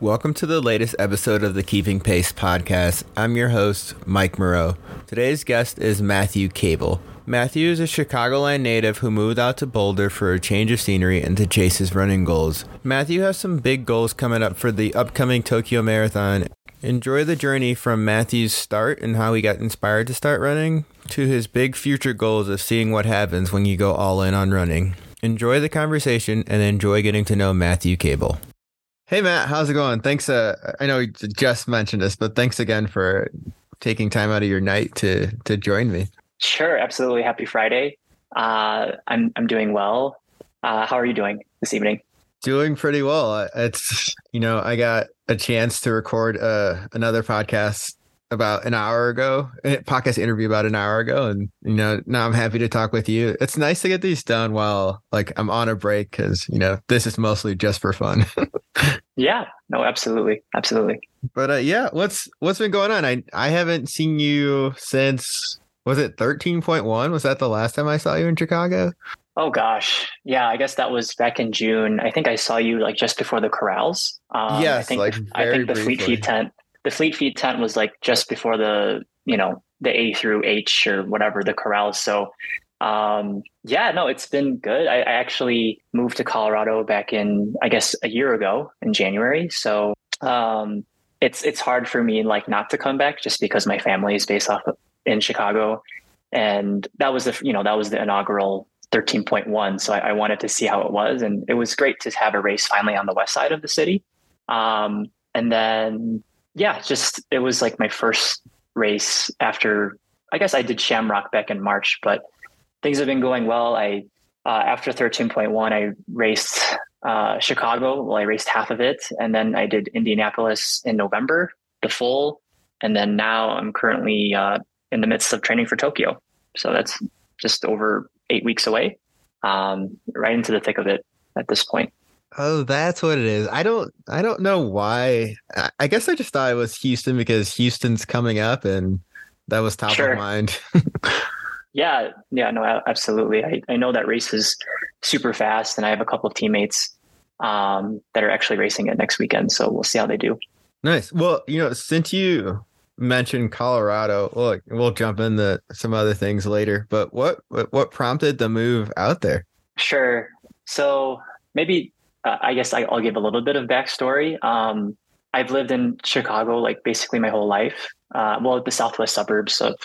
Welcome to the latest episode of the Keeping Pace podcast. I'm your host, Mike Moreau. Today's guest is Matthew Cable. Matthew is a Chicagoland native who moved out to Boulder for a change of scenery and to chase his running goals. Matthew has some big goals coming up for the upcoming Tokyo Marathon. Enjoy the journey from Matthew's start and how he got inspired to start running to his big future goals of seeing what happens when you go all in on running. Enjoy the conversation and enjoy getting to know Matthew Cable. Hey Matt, how's it going? Thanks. Uh, I know you just mentioned this, but thanks again for taking time out of your night to to join me. Sure, absolutely. Happy Friday. Uh, I'm I'm doing well. Uh, how are you doing this evening? Doing pretty well. It's you know I got a chance to record uh, another podcast about an hour ago, a podcast interview about an hour ago, and you know now I'm happy to talk with you. It's nice to get these done while like I'm on a break because you know this is mostly just for fun. yeah, no, absolutely, absolutely. But uh, yeah, what's what's been going on? I I haven't seen you since was it 13.1? Was that the last time I saw you in Chicago? Oh gosh, yeah. I guess that was back in June. I think I saw you like just before the corrals. Um, yes, I think, like I think the briefly. Fleet Feet tent the Fleet Feet tent was like just before the you know the A through H or whatever the corrals. So um, yeah, no, it's been good. I, I, actually moved to Colorado back in I guess a year ago in January. So um, it's it's hard for me like not to come back just because my family is based off in Chicago, and that was the you know that was the inaugural 13.1. So I, I wanted to see how it was, and it was great to have a race finally on the west side of the city. Um, and then yeah, just it was like my first race after I guess I did Shamrock back in March, but things have been going well. I uh, after 13.1, I raced uh, Chicago. Well, I raced half of it, and then I did Indianapolis in November, the full, and then now I'm currently uh, in the midst of training for Tokyo. So that's just over eight weeks away, um, right into the thick of it at this point. Oh, that's what it is. I don't I don't know why. I guess I just thought it was Houston because Houston's coming up and that was top sure. of mind. yeah, yeah, no, absolutely. I, I know that race is super fast and I have a couple of teammates um, that are actually racing it next weekend. So we'll see how they do. Nice. Well, you know, since you mentioned Colorado, look, we'll jump into some other things later, but what, what, what prompted the move out there? Sure. So maybe uh, I guess I, will give a little bit of backstory. Um, I've lived in Chicago like basically my whole life. Uh, well, the southwest suburbs of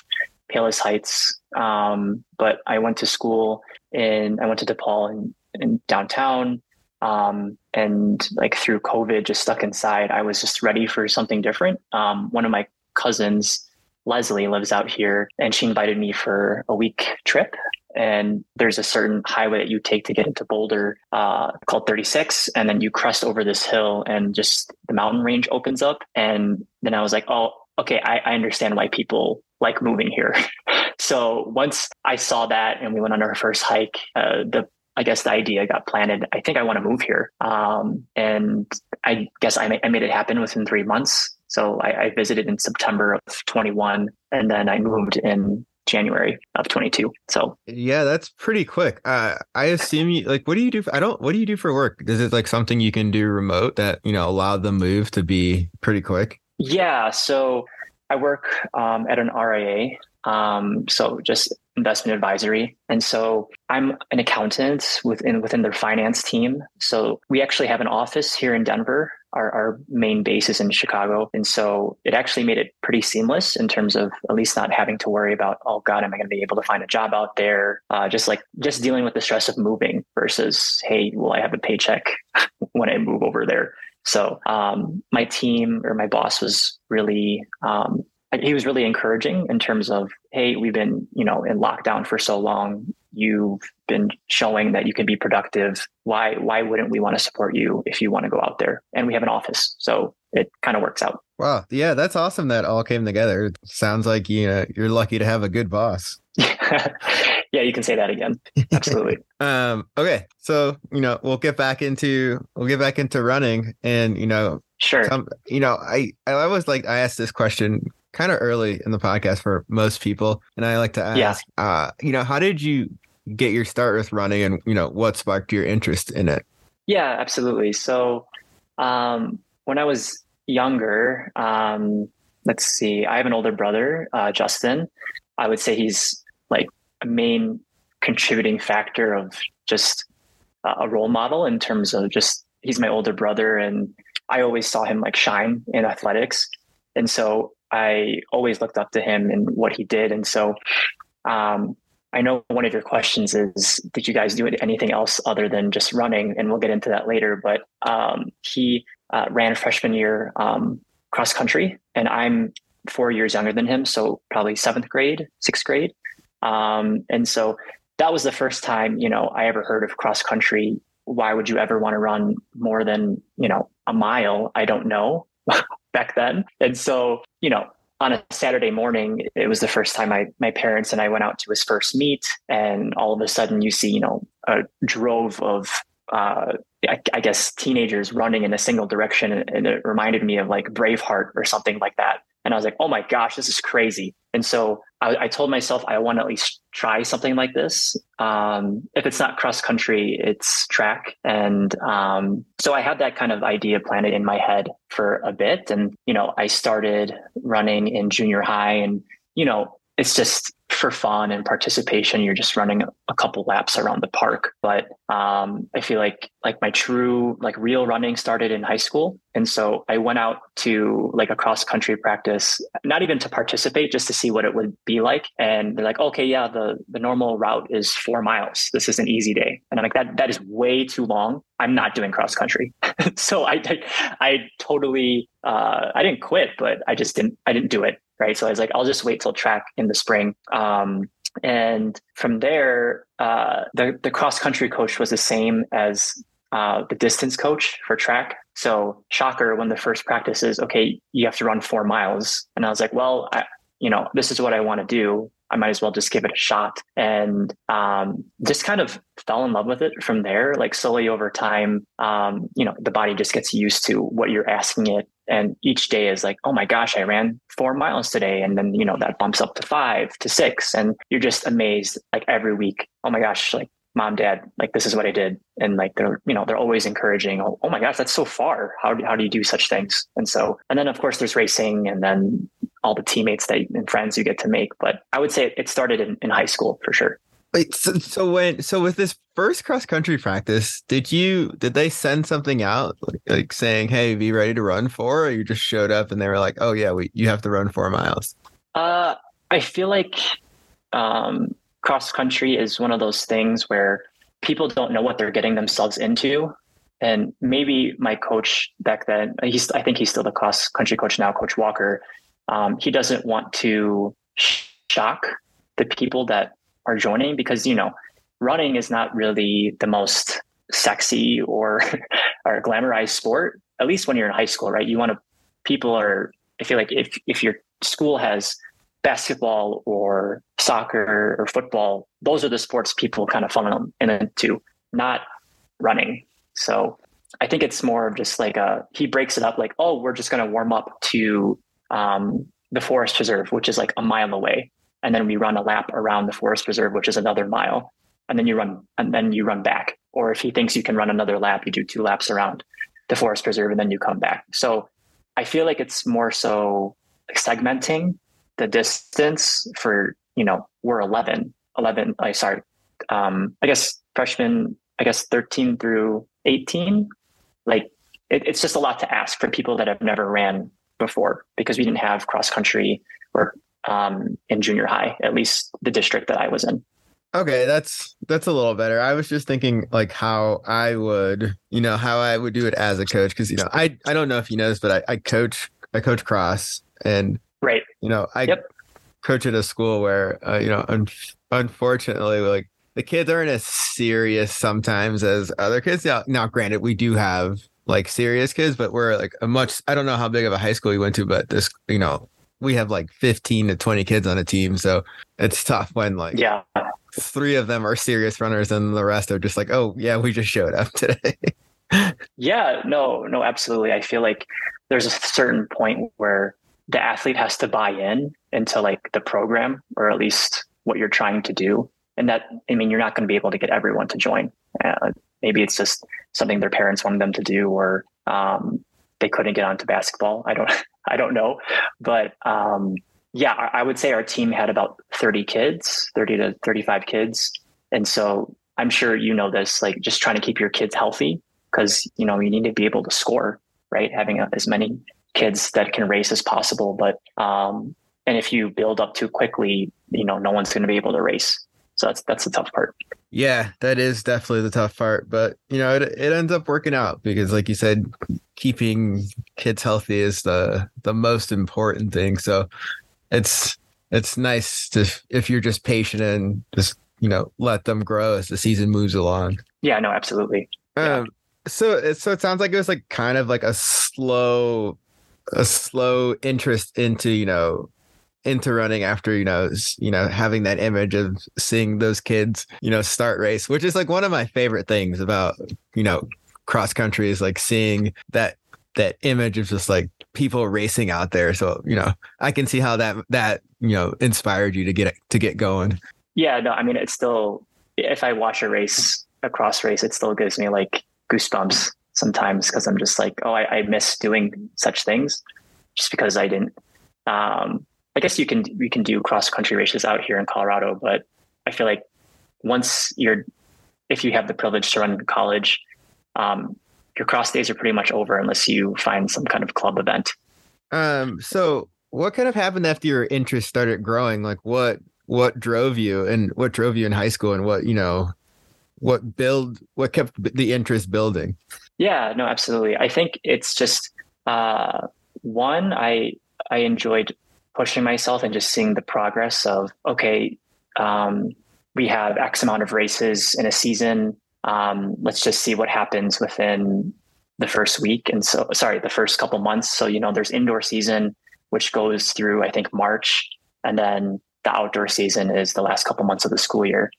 Palos Heights. Um, but I went to school in I went to DePaul in, in downtown. Um, and like through COVID, just stuck inside, I was just ready for something different. Um, one of my cousins, Leslie, lives out here, and she invited me for a week trip and there's a certain highway that you take to get into Boulder uh, called 36, and then you crest over this hill, and just the mountain range opens up. And then I was like, oh, okay, I, I understand why people like moving here. so once I saw that, and we went on our first hike, uh, the I guess the idea got planted. I think I want to move here, um, and I guess I, I made it happen within three months. So I, I visited in September of 21, and then I moved in January of 22. So yeah, that's pretty quick. Uh, I assume you like, what do you do? For, I don't, what do you do for work? Is it like something you can do remote that, you know, allowed the move to be pretty quick? Yeah. So I work um, at an RIA. Um, so just investment advisory. And so I'm an accountant within within their finance team. So we actually have an office here in Denver our, our main base is in Chicago. And so it actually made it pretty seamless in terms of at least not having to worry about, oh God, am I going to be able to find a job out there? Uh, just like just dealing with the stress of moving versus, hey, will I have a paycheck when I move over there? So um, my team or my boss was really um, he was really encouraging in terms of, hey, we've been, you know, in lockdown for so long. You've been showing that you can be productive. Why why wouldn't we want to support you if you want to go out there? And we have an office. So it kind of works out. Wow. Yeah, that's awesome that all came together. Sounds like you know you're lucky to have a good boss. yeah, you can say that again. Absolutely. um, okay. So, you know, we'll get back into we'll get back into running and you know Sure. Some, you know, I I always like I asked this question kind of early in the podcast for most people. And I like to ask, yeah. uh, you know, how did you get your start with running and, you know, what sparked your interest in it? Yeah, absolutely. So, um, when I was younger, um, let's see, I have an older brother, uh, Justin. I would say he's like a main contributing factor of just uh, a role model in terms of just he's my older brother and I always saw him like shine in athletics. And so I always looked up to him and what he did. And so um, I know one of your questions is Did you guys do anything else other than just running? And we'll get into that later. But um, he uh, ran freshman year um, cross country, and I'm four years younger than him. So probably seventh grade, sixth grade. Um, and so that was the first time, you know, I ever heard of cross country. Why would you ever want to run more than, you know, a mile? I don't know back then. And so, you know, on a Saturday morning, it was the first time I, my parents and I went out to his first meet. And all of a sudden you see, you know, a drove of, uh, I, I, guess teenagers running in a single direction. And it reminded me of like Braveheart or something like that. And I was like, oh my gosh, this is crazy. And so I, I told myself I want to at least try something like this. Um, if it's not cross country, it's track. And um, so I had that kind of idea planted in my head for a bit. And, you know, I started running in junior high and, you know, it's just for fun and participation you're just running a couple laps around the park. But um, i feel like like my true like real running started in high school. And so i went out to like a cross country practice not even to participate just to see what it would be like. And they're like okay yeah the the normal route is four miles. This is an easy day. And i'm like that that is way too long. I'm not doing cross country. So I, I i totally uh, i didn't quit but i just didn't i didn't do it right? So I was like, I'll just wait till track in the spring. Um, and from there, uh, the the cross country coach was the same as uh, the distance coach for track. So shocker, when the first practice is okay, you have to run four miles, and I was like, well, I, you know, this is what I want to do. I might as well just give it a shot. And um, just kind of fell in love with it from there. Like slowly over time, um, you know, the body just gets used to what you're asking it. And each day is like, oh my gosh, I ran four miles today. And then, you know, that bumps up to five to six. And you're just amazed like every week. Oh my gosh, like mom, dad, like this is what I did. And like they're, you know, they're always encouraging, oh, oh my gosh, that's so far. How, how do you do such things? And so, and then of course there's racing and then all the teammates that and friends you get to make. But I would say it started in, in high school for sure. Wait, so, so when so with this first cross country practice, did you did they send something out like, like, saying, "Hey, be ready to run four, or you just showed up and they were like, "Oh yeah, we you have to run four miles"? Uh, I feel like um, cross country is one of those things where people don't know what they're getting themselves into, and maybe my coach back then, he's I think he's still the cross country coach now, Coach Walker um, he doesn't want to shock the people that are joining because you know running is not really the most sexy or or glamorized sport at least when you're in high school right? You want to people are i feel like if if your school has basketball or soccer or football those are the sports people kind of funnel into not running. So i think it's more of just like a he breaks it up like oh we're just going to warm up to um, the forest preserve, which is like a mile away, and then we run a lap around the forest preserve, which is another mile, and then you run and then you run back. Or if he thinks you can run another lap, you do two laps around the forest preserve and then you come back. So I feel like it's more so segmenting the distance for you know we're 11 11 i sorry um i guess freshman i guess 13 through 18 like it, it's just a lot to ask for people that have never ran before because we didn't have cross country or um, in junior high, at least the district that I was in. Okay, that's that's a little better. I was just thinking like how I would, you know, how I would do it as a coach because you know I I don't know if you know this, but I, I coach I coach cross and right, you know I yep. coach at a school where uh, you know un- unfortunately like the kids aren't as serious sometimes as other kids. Now, now granted, we do have like serious kids, but we're like a much, I don't know how big of a high school you went to, but this, you know, we have like 15 to 20 kids on a team. So it's tough when like, yeah, three of them are serious runners and the rest are just like, oh, yeah, we just showed up today. yeah, no, no, absolutely. I feel like there's a certain point where the athlete has to buy in into like the program or at least what you're trying to do. And that, I mean, you're not going to be able to get everyone to join. Uh, maybe it's just something their parents wanted them to do or um, they couldn't get onto basketball. I don't I don't know, but um, yeah, I, I would say our team had about 30 kids, 30 to 35 kids, and so I'm sure you know this, like just trying to keep your kids healthy because you know you need to be able to score, right? Having a, as many kids that can race as possible, but um, and if you build up too quickly, you know no one's going to be able to race. So that's that's the tough part. Yeah, that is definitely the tough part, but you know it it ends up working out because, like you said, keeping kids healthy is the the most important thing. So it's it's nice to if you're just patient and just you know let them grow as the season moves along. Yeah, no, absolutely. Um, so it so it sounds like it was like kind of like a slow a slow interest into you know into running after you know you know having that image of seeing those kids you know start race which is like one of my favorite things about you know cross country is like seeing that that image of just like people racing out there so you know i can see how that that you know inspired you to get to get going yeah, no, I mean, it's still, if I watch a race, a cross race, it still gives me like goosebumps sometimes because I'm just like, oh, I, I, miss doing such things just because I didn't. Um, I guess you can you can do cross country races out here in Colorado, but I feel like once you're, if you have the privilege to run in college, um, your cross days are pretty much over unless you find some kind of club event. Um. So, what kind of happened after your interest started growing? Like, what what drove you and what drove you in high school and what you know what build what kept the interest building yeah no absolutely i think it's just uh one i i enjoyed pushing myself and just seeing the progress of okay um we have x amount of races in a season. Um let's just see what happens within the first week. And so sorry the first couple months. So you know there's indoor season which goes through i think march. And then the outdoor season is the last couple months of the school year.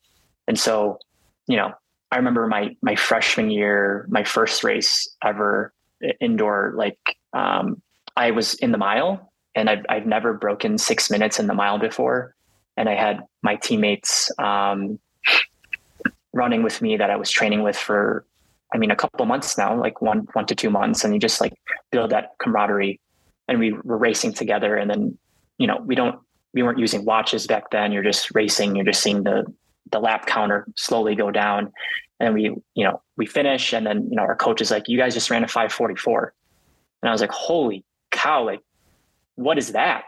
And so, you know, I remember my my freshman year, my first race ever indoor, like um, I was in the mile and I've I've never broken six minutes in the mile before. And I had my teammates um, running with me that I was training with for I mean a couple months now, like one one to two months, and you just like build that camaraderie. And we were racing together, and then you know we don't we weren't using watches back then. You're just racing. You're just seeing the the lap counter slowly go down, and we you know we finish, and then you know our coach is like, "You guys just ran a 5:44," and I was like, "Holy cow! Like, what is that?"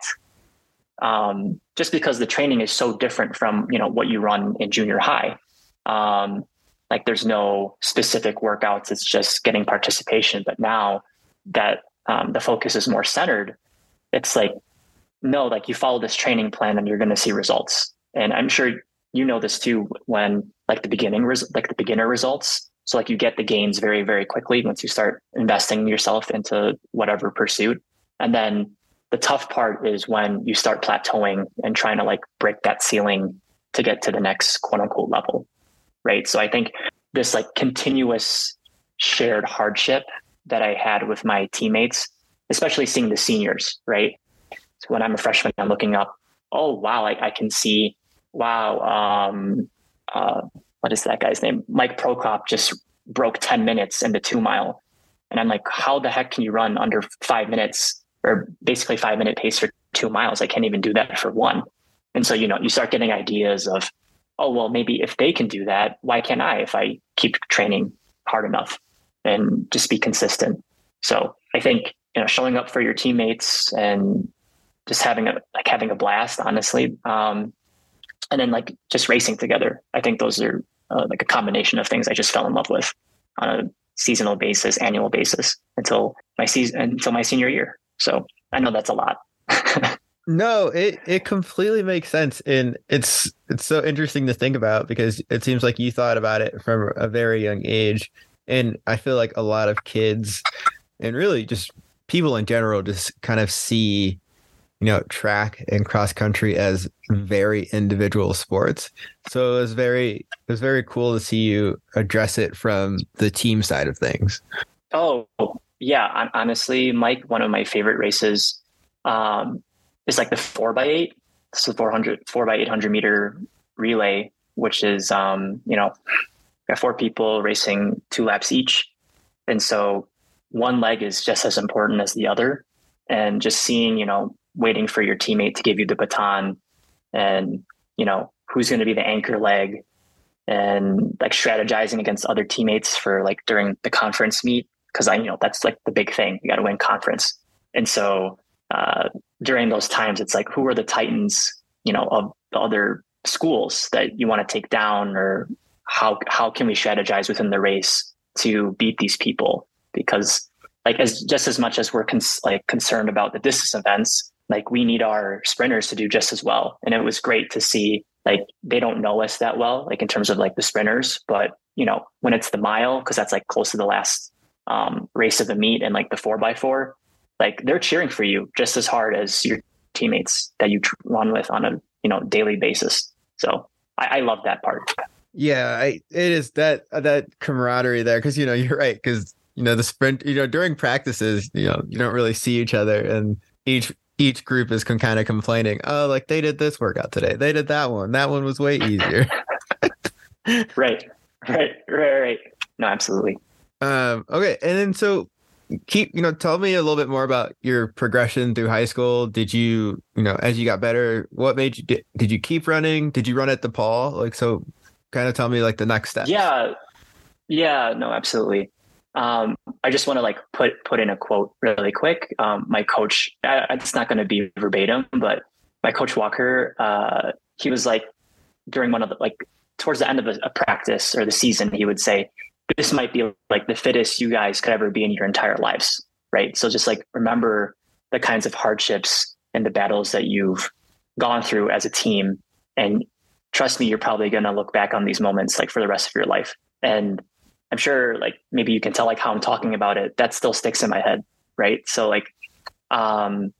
Um, just because the training is so different from you know what you run in junior high. Um, like there's no specific workouts; it's just getting participation. But now that um, the focus is more centered, it's like no, like you follow this training plan and you're going to see results. And I'm sure you know this too when like the beginning, res- like the beginner results. So like you get the gains very, very quickly once you start investing yourself into whatever pursuit. And then the tough part is when you start plateauing and trying to like break that ceiling to get to the next quote unquote level. Right. So I think this like continuous shared hardship that I had with my teammates, especially seeing the seniors, right? So when I'm a freshman, I'm looking up, oh, wow, I, I can see, wow, um, uh, what is that guy's name? Mike Prokop just broke 10 minutes in the two mile. And I'm like, how the heck can you run under five minutes or basically five minute pace for two miles? I can't even do that for one. And so, you know, you start getting ideas of, oh, well, maybe if they can do that, why can't I if I keep training hard enough and just be consistent? So I think, you know, showing up for your teammates and just having a like having a blast, honestly. Um, and then like just racing together. I think those are uh, like a combination of things I just fell in love with on a seasonal basis, annual basis until my season until my senior year. So I know that's a lot. no, it it completely makes sense, and it's it's so interesting to think about because it seems like you thought about it from a very young age, and I feel like a lot of kids and really just people in general just kind of see you know track and cross country as very individual sports. So it was very it was very cool to see you address it from the team side of things. Oh yeah honestly mike one of my favorite races um, is like the 4 by 8 so 400 4 by 800 meter relay which is um, you know four people racing two laps each and so one leg is just as important as the other. And just seeing, you know, waiting for your teammate to give you the baton and, you know, who's going to be the anchor leg and like strategizing against other teammates for like during the conference meet. Cause I, you know, that's like the big thing. You got to win conference. And so uh, during those times, it's like, who are the Titans, you know, of the other schools that you want to take down or how, how can we strategize within the race to beat these people? Because like as just as much as we're cons- like concerned about the distance events, like we need our sprinters to do just as well. And it was great to see like they don't know us that well, like in terms of like the sprinters, but you know, when it's the mile, because that's like close to the last um, race of the meet and like the four by four, like they're cheering for you just as hard as your teammates that you run with on a you know daily basis. So I, I love that part. Yeah, I, it is that that camaraderie there because you know you're right because you know the sprint you know during practices you know you don't really see each other and each each group is con- kind of complaining oh like they did this workout today. They did that one. That one was way easier. Right. Right. Right right. No absolutely um okay and then so keep you know tell me a little bit more about your progression through high school. Did you you know as you got better what made you did, did you keep running? Did you run at the DePaul? Like so kind of tell me like the next step yeah. Yeah no absolutely. Um, I just want to like put put in a quote really quick. Um, my coach, I, it's not going to be verbatim, but my coach Walker, uh, he was like during one of the like towards the end of a, a, practice or the season, he would say, "This might be like the fittest you guys could ever be in your entire lives." Right. So just like remember the kinds of hardships and the battles that you've gone through as a team, and trust me, you're probably going to look back on these moments like for the rest of your life. And I'm sure like maybe you can tell like how I'm talking about it. That still sticks in my head, right? So like, um,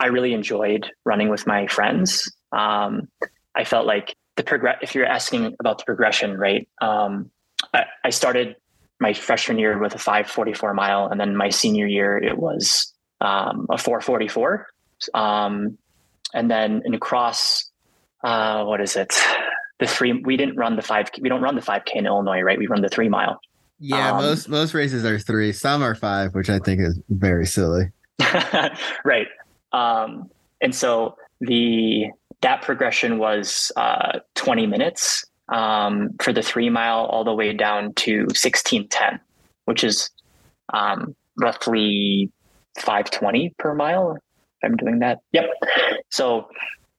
I really enjoyed running with my friends. Um, I felt like the progress. If you're asking about the progression, right? Um, I, I started my freshman year with a 544 mile, and then my senior year it was um, a 444. Um, and then in across, uh, what is it? The three. We didn't run the five. We don't run the 5K in Illinois, right? We run the three mile. Yeah, um, most most races are three. Some are five, which I think is very silly. right. Um, and so the that progression was uh, 20 minutes um, for the three mile, all the way down to 1610, which is um, roughly 520 per mile. I'm doing that. Yep. So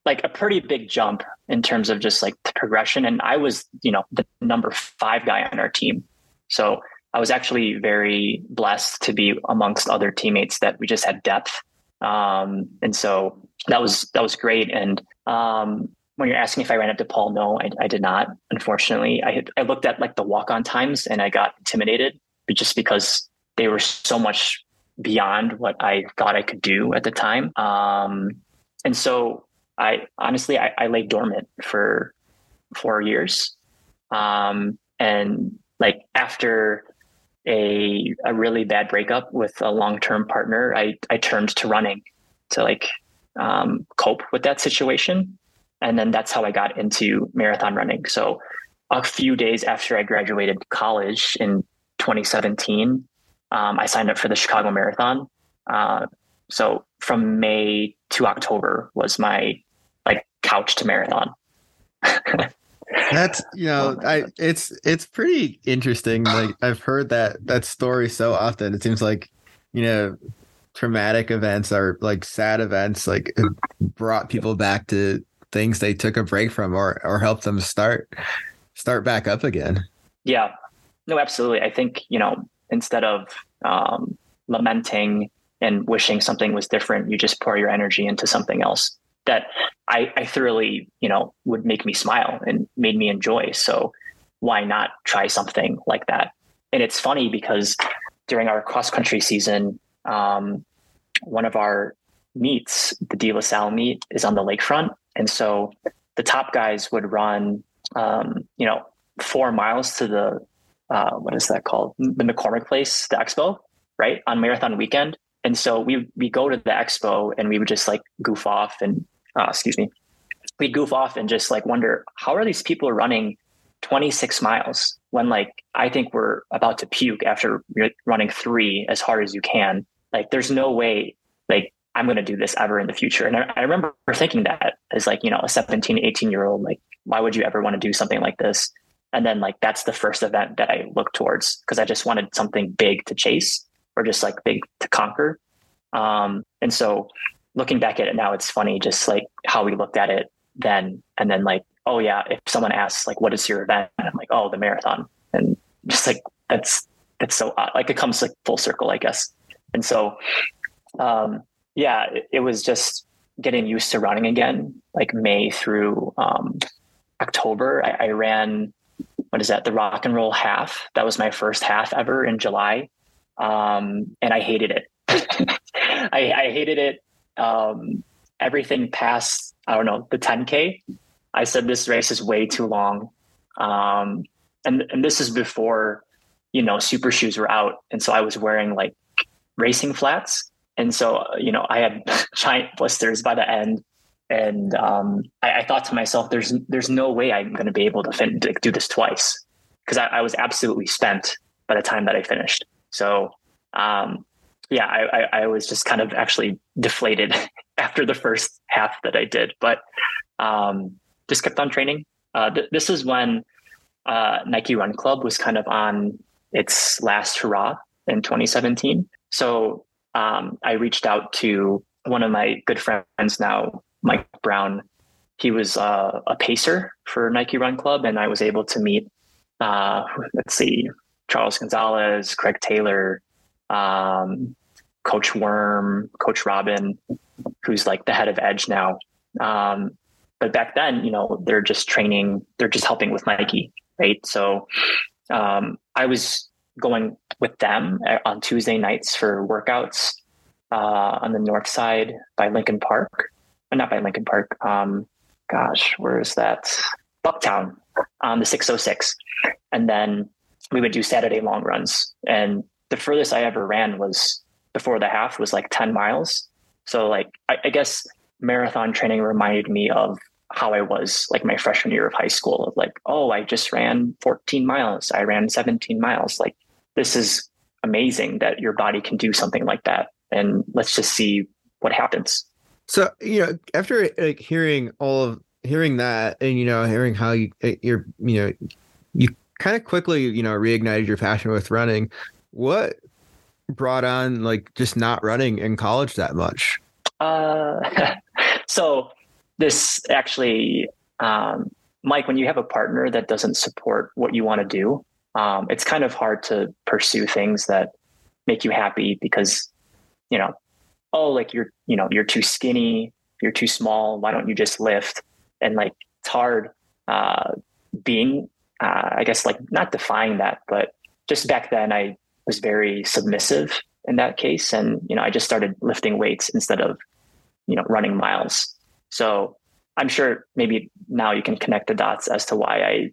like a pretty big jump in terms of just like the progression. And I was, you know, the number five guy on our team so I was actually very blessed to be amongst other teammates that we just had depth. Um, and so that was that was great. And um, when you're asking if I ran up DePaul, no, I, I did not. Unfortunately, I I looked at like the walk on times and I got intimidated, but just because they were so much beyond what I thought I could do at the time. Um, and so I honestly I, I lay dormant for four years. Um, and like after a a really bad breakup with a long term partner, I I turned to running to like um, cope with that situation, and then that's how I got into marathon running. So a few days after I graduated college in 2017, um, I signed up for the Chicago Marathon. Uh, so from May to October was my like couch to marathon. That's you know, I it's it's pretty interesting. Like I've heard that that story so often. It seems like you know, traumatic events are like sad events, like brought people back to things they took a break from or or helped them start start back up again. Yeah, no, absolutely. I think you know instead of um, lamenting and wishing something was different, you just pour your energy into something else that I, I thoroughly, you know, would make me smile and made me enjoy. So why not try something like that? And it's funny because during our cross country season, um, one of our meets, the De La Salle meet, is on the lakefront, and so the top guys would run, um, you know, four miles to the uh, what is that called? The McCormick Place, the Expo, right on marathon weekend. And so we we go to the expo and we would just like goof off and uh, excuse me, we'd goof off and just like wonder how are these people running 26 miles when like I think we're about to puke after running three as hard as you can. Like there's no way like I'm going to do this ever in the future. And I, I remember thinking that as like, you know, a 17, 18 year old, like, why would you ever want to do something like this? And then like, that's the first event that I looked towards because I just wanted something big to chase or just like big to conquer. Um, and so looking back at it now, it's funny just like how we looked at it then. And then like, oh yeah, if someone asks like, what is your event? And I'm like, oh, the marathon. And just like, that's, that's so odd. Like it comes like full circle, I guess. And so, um, yeah, it, it, was just getting used to running again, like May through, um, October. I, I ran, what is that? The rock and roll half. That was my first half ever in July. Um, and I hated it. I, I, hated it. Um, everything past, I don't know, the 10K. I said this race is way too long. Um, and, and this is before, you know, super shoes were out. And so I was wearing like racing flats. And so, you know, I had giant blisters by the end. And um, I, I, thought to myself, there's there's no way I'm going to be able to, fin- do this twice because I, I was absolutely spent by the time that I finished. So um, yeah, I, I, I, was just kind of actually deflated after the first half that I did, but um, just kept on training. Uh, th- this is when uh, Nike Run Club was kind of on its last hurrah in 2017. So um, I reached out to one of my good friends now, Mike Brown. He was uh, a pacer for Nike Run Club, and I was able to meet, uh, let's see, Charles Gonzalez, Craig Taylor, um, Coach Worm, Coach Robin, who's like the head of Edge now. Um, but back then, you know, they're just training, they're just helping with Nike, right? So um, I was going with them on Tuesday nights for workouts uh, on the north side by Lincoln Park. Not by Lincoln Park. Um, gosh, where is that? Bucktown on the 606. And then we would do Saturday long runs. And the furthest I ever ran was before the half was like 10 miles. So like I, I guess marathon training reminded me of how I was like my freshman year of high school of like, oh, I just ran 14 miles. I ran 17 miles. Like this is amazing that your body can do something like that. And let's just see what happens. So, you know, after like hearing all of hearing that and you know, hearing how you you're, you know, you kind of quickly, you know, reignited your passion with running. What brought on like just not running in college that much? Uh, so this actually, um, Mike, when you have a partner that doesn't support what you want to do, um, it's kind of hard to pursue things that make you happy because, you know, oh, like you're, you know, you're too skinny, you're too small. Why don't you just lift? And like, it's hard uh, being uh, I guess like not defying that, but just back then I was very submissive in that case. And, you know, I just started lifting weights instead of, you know, running miles. So I'm sure maybe now you can connect the dots as to why I,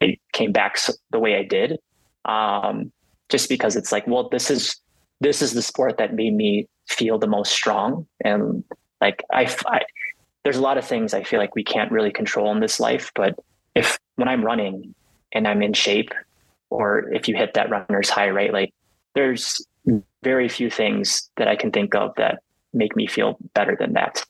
I, I came back the way I did. Um, just because it's like, well, this is, this is the sport that made me feel the most strong. And like, I, I there's a lot of things I feel like we can't really control in this life, but if when I'm running and I'm in shape, or if you hit that runner's high, right? Like there's very few things that I can think of that make me feel better than that.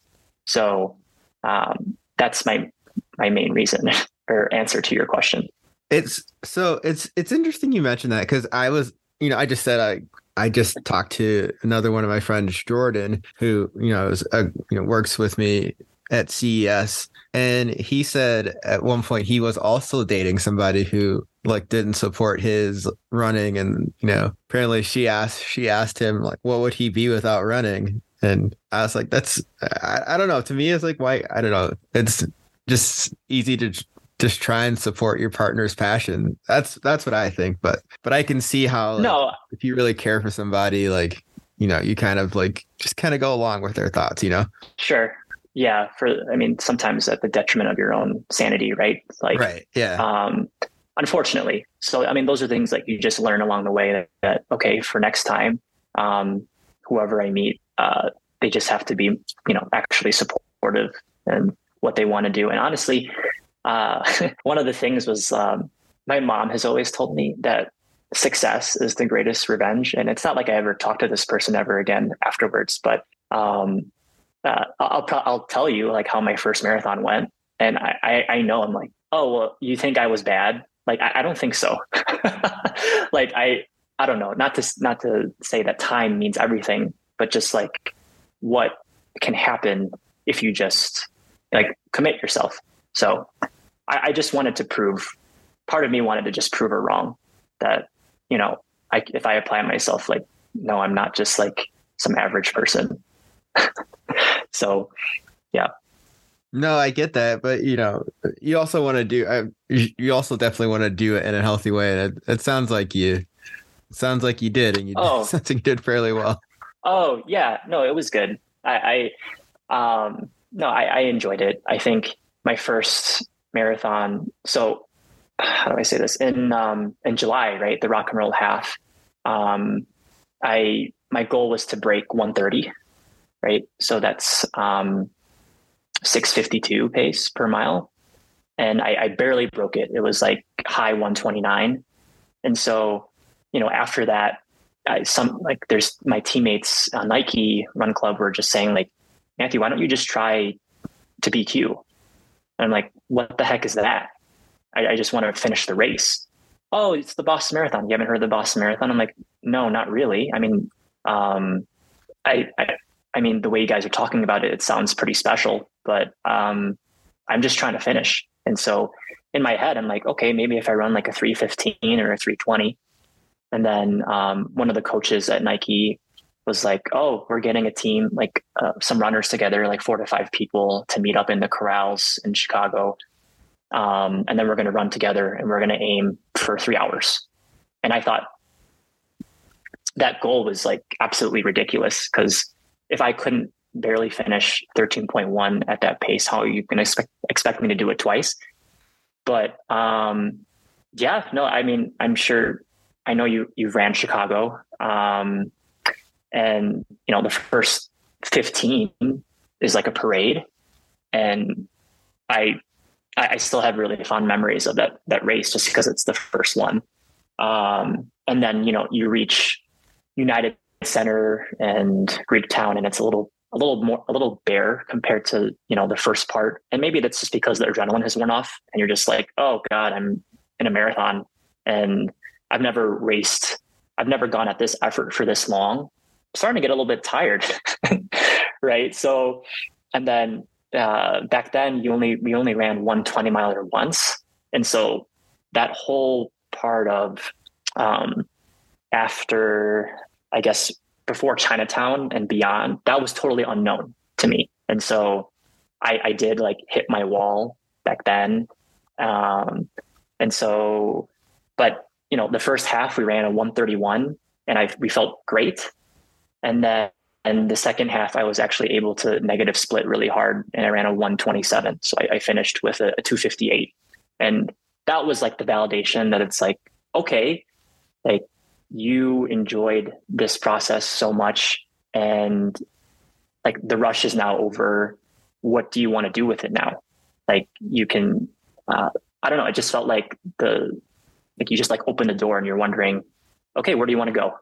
So um, that's my my main reason or answer to your question. It's so it's it's interesting you mentioned that because I was you know I just said I I just talked to another one of my friends Jordan who you know is a, you know works with me at CES and he said at one point he was also dating somebody who like didn't support his running and you know apparently she asked she asked him like what would he be without running? And I was like that's I, I don't know. To me it's like why I don't know. It's just easy to just try and support your partner's passion. That's that's what I think but but I can see how like, no. if you really care for somebody like you know you kind of like just kind of go along with their thoughts you know? Sure. Yeah for i mean sometimes at the detriment of your own sanity right? Like right yeah. um unfortunately. So i mean those are things that you just learn along the way that, that okay for next time um whoever i meet uh they just have to be you know actually supportive and what they want to do. And honestly uh, one of the things was um, my mom has always told me that success is the greatest revenge. And it's not like I ever talked to this person ever again afterwards, but um, uh, I'll, I'll tell you like how my first marathon went. And I, I, I know I'm like, oh, well, you think I was bad? Like, I, I don't think so. like, I, I don't know, not to, not to say that time means everything, but just like what can happen if you just like commit yourself. So I, I just wanted to prove, part of me wanted to just prove her wrong that, you know, I, if I apply myself, like, no, I'm not just like some average person. so, yeah. No, I get that, but you know, you also want to do. I, you also definitely want to do it in a healthy way, and it, it sounds like you. sounds like you did, and you oh. like you did fairly well. Oh yeah, no, it was good. I, I um, no, I, I enjoyed it. I think my first marathon. So how do I say this? In um, in July, right, the rock and roll half. Um, I my goal was to break 130, right? So that's um, 652 pace per mile, and I, I barely broke it. It was like high 129, and so you know after that, I, some like there's my teammates on Nike Run Club were just saying like, Matthew, why don't you just try to BQ? And I'm like, what the heck is that? I, I just want to finish the race. Oh, it's the Boston Marathon. You haven't heard of the Boston Marathon? I'm like, no, not really. I mean, um, I, I, I mean, the way you guys are talking about it, it sounds pretty special, but um, I'm just trying to finish. And so in my head, I'm like, okay, maybe if I run like a 315 or a 320. And then um, one of the coaches at Nike was like, oh, we're getting a team, like uh, some runners together, like four to five people to meet up in the corrals in Chicago um, and then we're going to run together and we're going to aim for three hours. And I thought that goal was like absolutely ridiculous because if I couldn't barely finish 13.1 at that pace, how are you going to expect, expect me to do it twice? But um, yeah, no, I mean, I'm sure I know you, you ran Chicago. Um, and, you know, the first 15 is like a parade. And I I, still have really fond memories of that that race just because it's the first one. Um, and then you know you reach United Center and greek town and it's a little a little more a little bare compared to you know the first part. And maybe that's just because the adrenaline has worn off, and you're just like, oh god, I'm in a marathon, and I've never raced. I've never gone at this effort for this long. Starting to get a little bit tired, right? So, and then uh, back then you only we only ran one 20 miler once. And so that whole part of um, after i guess before chinatown and beyond that was totally unknown to me. And so i, I did like hit my wall back then. Um, and so but you know the first half we ran a 131 and i we felt great and then and the second half, I was actually able to negative split really hard and I ran a 127. So I, I finished with a, a 258. And that was like the validation that it's like, okay, like you enjoyed this process so much and like the rush is now over. What do you want to do with it now? Like you can, uh, I don't know. It just felt like the, like you just like open the door and you're wondering, okay, where do you want to go?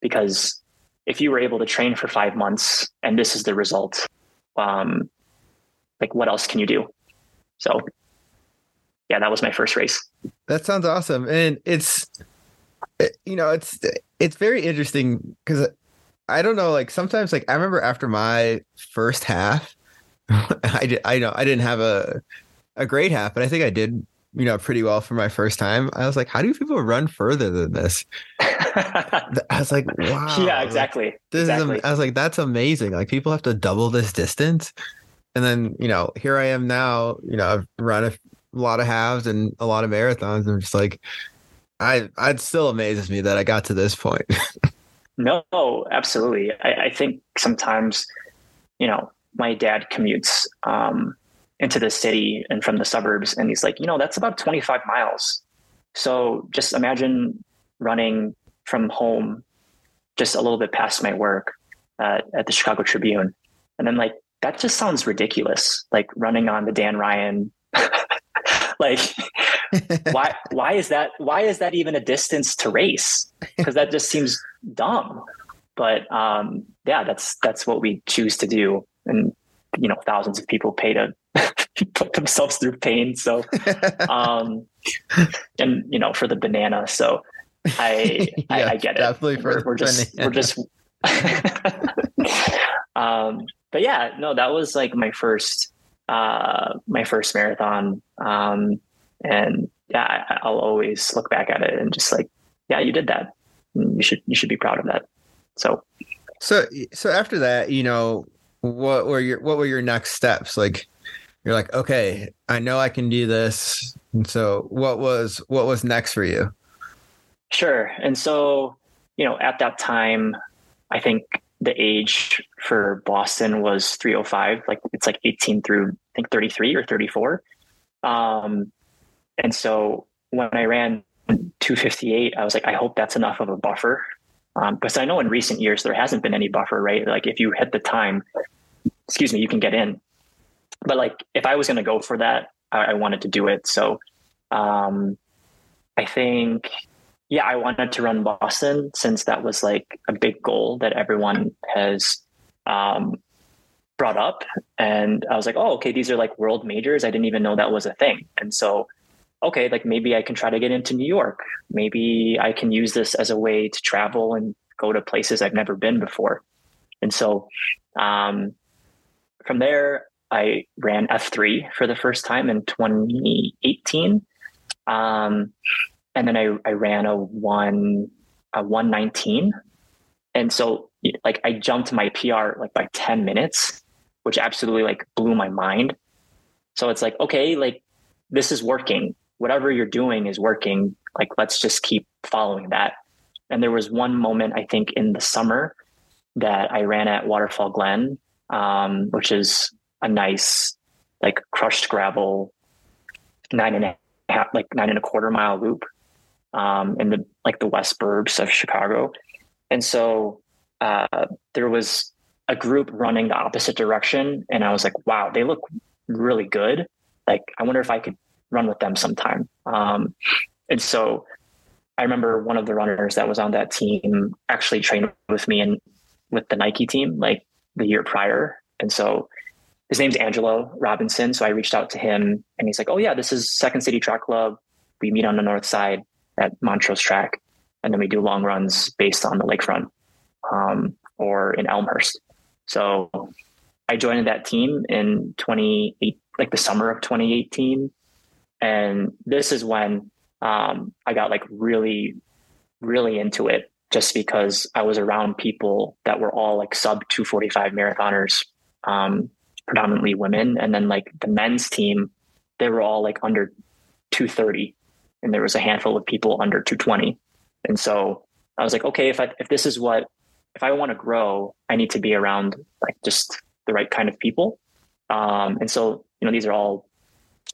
Because if you were able to train for five months and this is the result, um, like what else can you do? So yeah, that was my first race. That sounds awesome. And it's, you know, it's, it's very interesting because I don't know, like sometimes like I remember after my first half, I did, I know I didn't have a, a great half, but I think I did you know, pretty well for my first time. I was like, how do people run further than this? I was like, wow. Yeah, exactly. This exactly. is, I was like, that's amazing. Like people have to double this distance. And then, you know, here I am now, you know, I've run a lot of halves and a lot of marathons. and I'm just like, I, it still amazes me that I got to this point. no, absolutely. I, I think sometimes, you know, my dad commutes, um, into the city and from the suburbs. And he's like, you know, that's about 25 miles. So just imagine running from home just a little bit past my work uh, at the Chicago Tribune. And then like, that just sounds ridiculous. Like running on the Dan Ryan like why why is that why is that even a distance to race because that just seems dumb but um yeah that's that's what we choose to do and you know thousands of people pay to put themselves through pain. So um and you know for the banana. So i yeah, I, I, get it. definitely for we're, we're just we're just um but yeah no that was like my first uh my first marathon. Um and yeah I, i'll always look back at it and just like yeah you did that. You should you should be proud of that. So so so after that you know what were your what were your next steps? Like you're like okay i know i can do this. And so what was what was next for you? Sure. And so you know at that time i think the age for boston was 305 like it's like 18 through i think 33 or 34 um and so when i ran 258 i was like i hope that's enough of a buffer um, because I know in recent years there hasn't been any buffer, right? Like if you hit the time, excuse me, you can get in. But like if I was going to go for that, I, I, wanted to do it. So um, I think, yeah, I wanted to run Boston since that was like a big goal that everyone has um, brought up. And I was like, oh, okay, these are like world majors. I didn't even know that was a thing. And so okay, like maybe I can try to get into New York. Maybe I can use this as a way to travel and go to places I've never been before. And so um, from there, I ran F3 for the first time in 2018. Um, and then I, I ran a one, a 119. And so like I jumped my PR like by 10 minutes, which absolutely like blew my mind. So it's like, okay, like this is working whatever you're doing is working. Like, let's just keep following that. And there was one moment, I think, in the summer that I ran at Waterfall Glen, um, which is a nice, like, crushed gravel, nine and a half, like nine and a quarter mile loop um, in the like the west burbs of Chicago. And so uh, there was a group running the opposite direction, and I was like, "Wow, they look really good." Like, I wonder if I could run with them sometime. Um, and so I remember one of the runners that was on that team actually trained with me and with the Nike team like the year prior. And so his name's Angelo Robinson. So I reached out to him and he's like, Oh yeah, this is Second City Track Club. We meet on the north side at Montrose Track. And then we do long runs based on the lakefront um, or in Elmhurst. So I joined that team in 28, like the summer of 2018. And this is when um, I got like really, really into it just because I was around people that were all like sub 245 marathoners, um, predominantly women. And then like the men's team, they were all like under 230. And there was a handful of people under 220. And so I was like, okay, if I, if this is what, if I want to grow, I need to be around like just the right kind of people. Um, and so, you know, these are all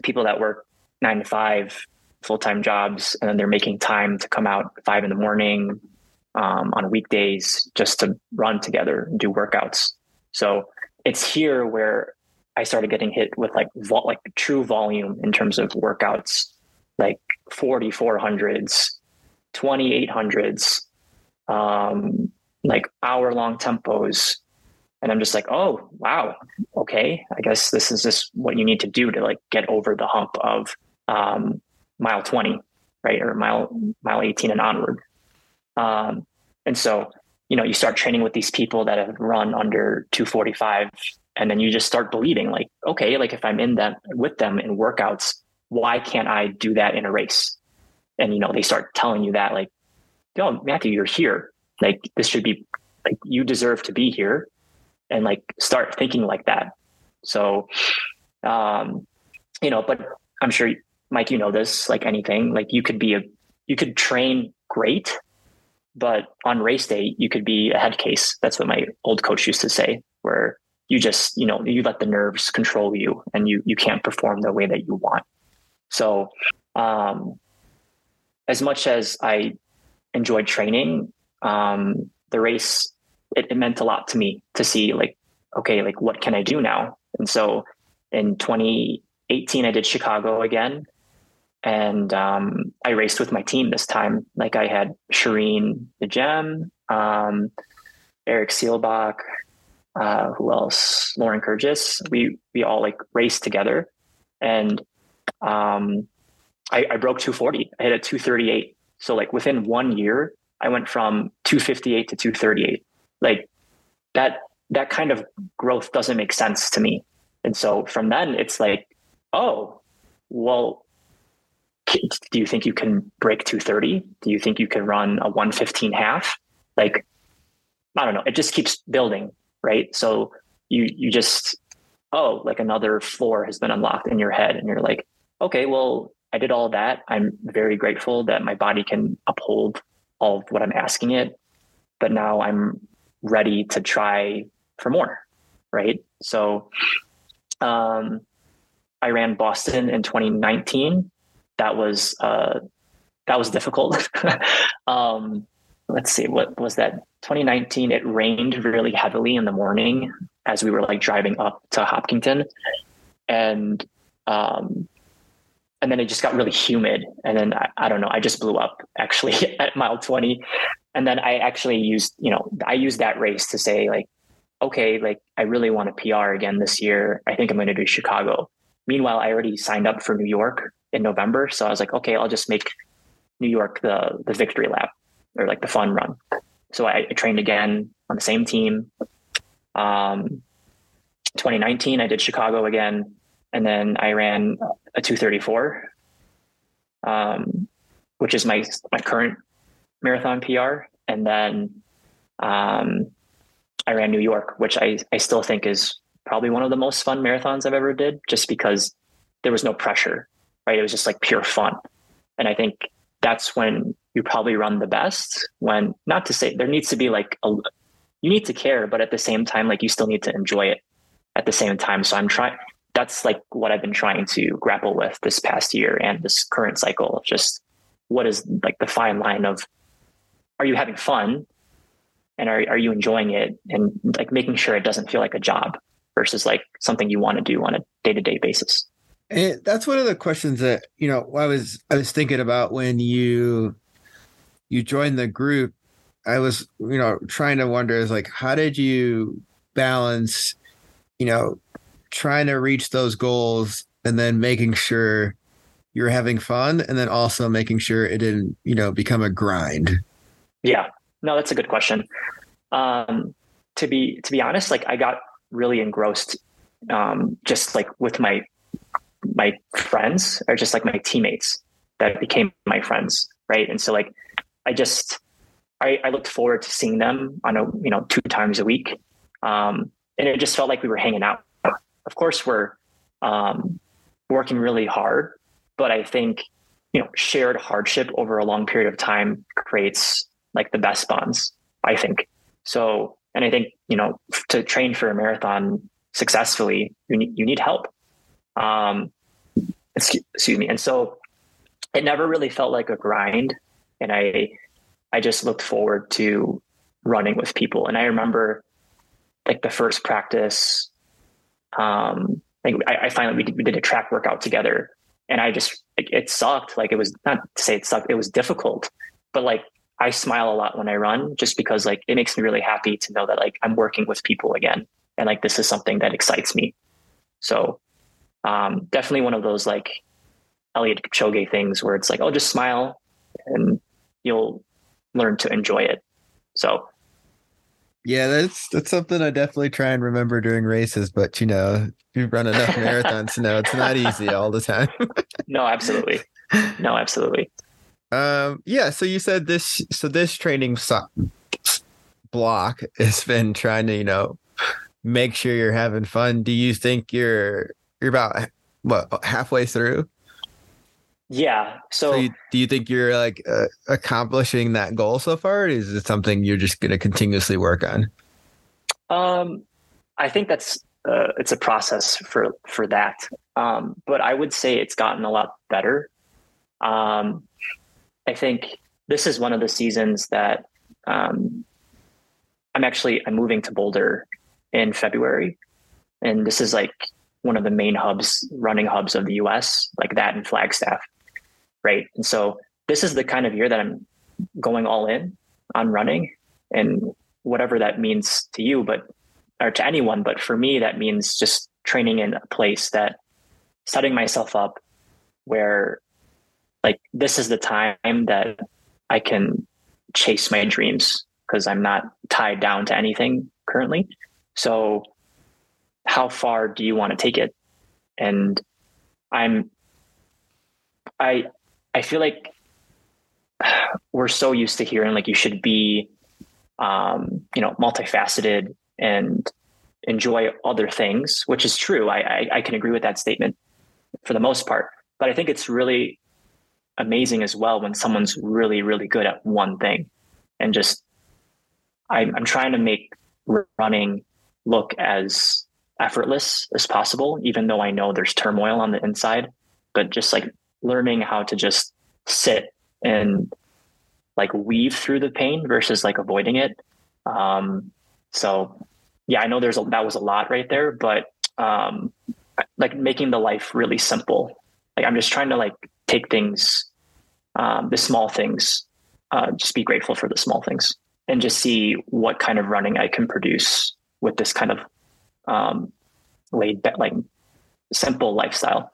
people that work nine to five full time jobs, and then they're making time to come out five in the morning um, on weekdays just to run together and do workouts. So it's here where I started getting hit with like like true volume in terms of workouts, like 4400s, 2800s, um, like hour long tempos. And I'm just like, oh, wow. Okay. I guess this is just what you need to do to like get over the hump of um, mile 20, right? Or mile, mile 18 and onward. Um, and so, you know, you start training with these people that have run under 245 and then you just start believing like, okay, like if I'm in them with them in workouts, why can't I do that in a race? And, you know, they start telling you that like, yo, Matthew, you're here. Like this should be like, you deserve to be here and like start thinking like that. So, um, you know, but I'm sure Mike, you know this, like anything, like you could be a, you could train great, but on race day, you could be a head case. That's what my old coach used to say, where you just, you know, you let the nerves control you and you, you can't perform the way that you want. So, um, as much as I enjoyed training, um, the race, it, it meant a lot to me to see like, okay, like what can I do now? And so in 2018, I did Chicago again and um, I raced with my team this time. Like I had Shireen the Gem, um, Eric Seelbach, uh, who else? Lauren Kurgis. We we all like raced together, and um, I, I broke 240. I hit a 238. So like within one year, I went from 258 to 238. Like that that kind of growth doesn't make sense to me. And so from then, it's like, oh, well, do you think you can break 230? Do you think you can run a 115 half? Like, I don't know. It just keeps building, right? So you you just oh, like another floor has been unlocked in your head, and you're like, okay, well, I did all that. I'm very grateful that my body can uphold all of what I'm asking it, but now I'm ready to try for more, right? So, um, I ran Boston in 2019 that was uh, that was difficult. um, let's see, what was that? 2019. It rained really heavily in the morning as we were like driving up to Hopkinton, and um, and then it just got really humid. And then I, I don't know, I just blew up actually at mile 20. And then I actually used, you know, I used that race to say like, okay, like I really want a PR again this year. I think I'm going to do Chicago. Meanwhile, I already signed up for New York in November. So I was like, okay, I'll just make New York the the victory lap or like the fun run. So I, I trained again on the same team. Um, 2019, I did Chicago again, and then I ran a 234, um, which is my my current marathon PR. And then um, I ran New York, which I I still think is probably one of the most fun marathons I've ever did, just because there was no pressure right? It was just like pure fun. And I think that's when you probably run the best when not to say there needs to be like a, you need to care, but at the same time, like you still need to enjoy it at the same time. So I'm trying, that's like what I've been trying to grapple with this past year and this current cycle of just what is like the fine line of are you having fun and are, are you enjoying it and like making sure it doesn't feel like a job versus like something you want to do on a day-to-day basis and that's one of the questions that you know I was I was thinking about when you you joined the group. I was you know trying to wonder is like how did you balance you know trying to reach those goals and then making sure you're having fun and then also making sure it didn't you know become a grind. Yeah, no, that's a good question. Um, to be to be honest, like I got really engrossed um, just like with my my friends are just like my teammates that became my friends, right? And so like I just I, I looked forward to seeing them on a you know two times a week, um, and it just felt like we were hanging out. Of course, we're um, working really hard, but I think you know shared hardship over a long period of time creates like the best bonds. I think so, and I think you know to train for a marathon successfully, you need you need help. Um, excuse me. And so it never really felt like a grind. And I, I just looked forward to running with people. And I remember like the first practice, um, I, I finally, we did, we did a track workout together and I just, it, it sucked. Like it was not to say it sucked. It was difficult, but like I smile a lot when I run just because like it makes me really happy to know that like I'm working with people again. And like this is something that excites me. So um, definitely one of those like Eliud Kipchoge things where it's like, oh, just smile and you'll learn to enjoy it. So, yeah, that's that's something I definitely try and remember during races. But you know, you've run enough marathons to know it's not easy all the time. no, absolutely, no, absolutely. Um, yeah. So you said this. So this training so- block has been trying to, you know, make sure you're having fun. Do you think you're you're about what halfway through? Yeah. So, so you, do you think you're like uh, accomplishing that goal so far? Or is it something you're just going to continuously work on? Um, I think that's uh, it's a process for for that. Um, but I would say it's gotten a lot better. Um, I think this is one of the seasons that um, I'm actually I'm moving to Boulder in February, and this is like one of the main hubs, running hubs of the US, like that and Flagstaff. right? And so this is the kind of year that I'm going all in on running and whatever that means to you, but or to anyone. But for me, that means just training in a place that setting myself up where like this is the time that I can chase my dreams because I'm not tied down to anything currently. So how far do you want to take it? And I'm I I feel like we're so used to hearing like you should be um, you know, multifaceted and enjoy other things, which is true. I, I, I can agree with that statement for the most part. But I think it's really amazing as well when someone's really, really good at one thing. And just, I'm, I'm trying to make running look as effortless as possible, even though I know there's turmoil on the inside. But just like learning how to just sit and like weave through the pain versus like avoiding it. Um, so yeah, I know there's a, that was a lot right there, but um, like making the life really simple. Like I'm just trying to like take things, um, the small things, uh, just be grateful for the small things and just see what kind of running I can produce with this kind of um, laid back, like simple lifestyle.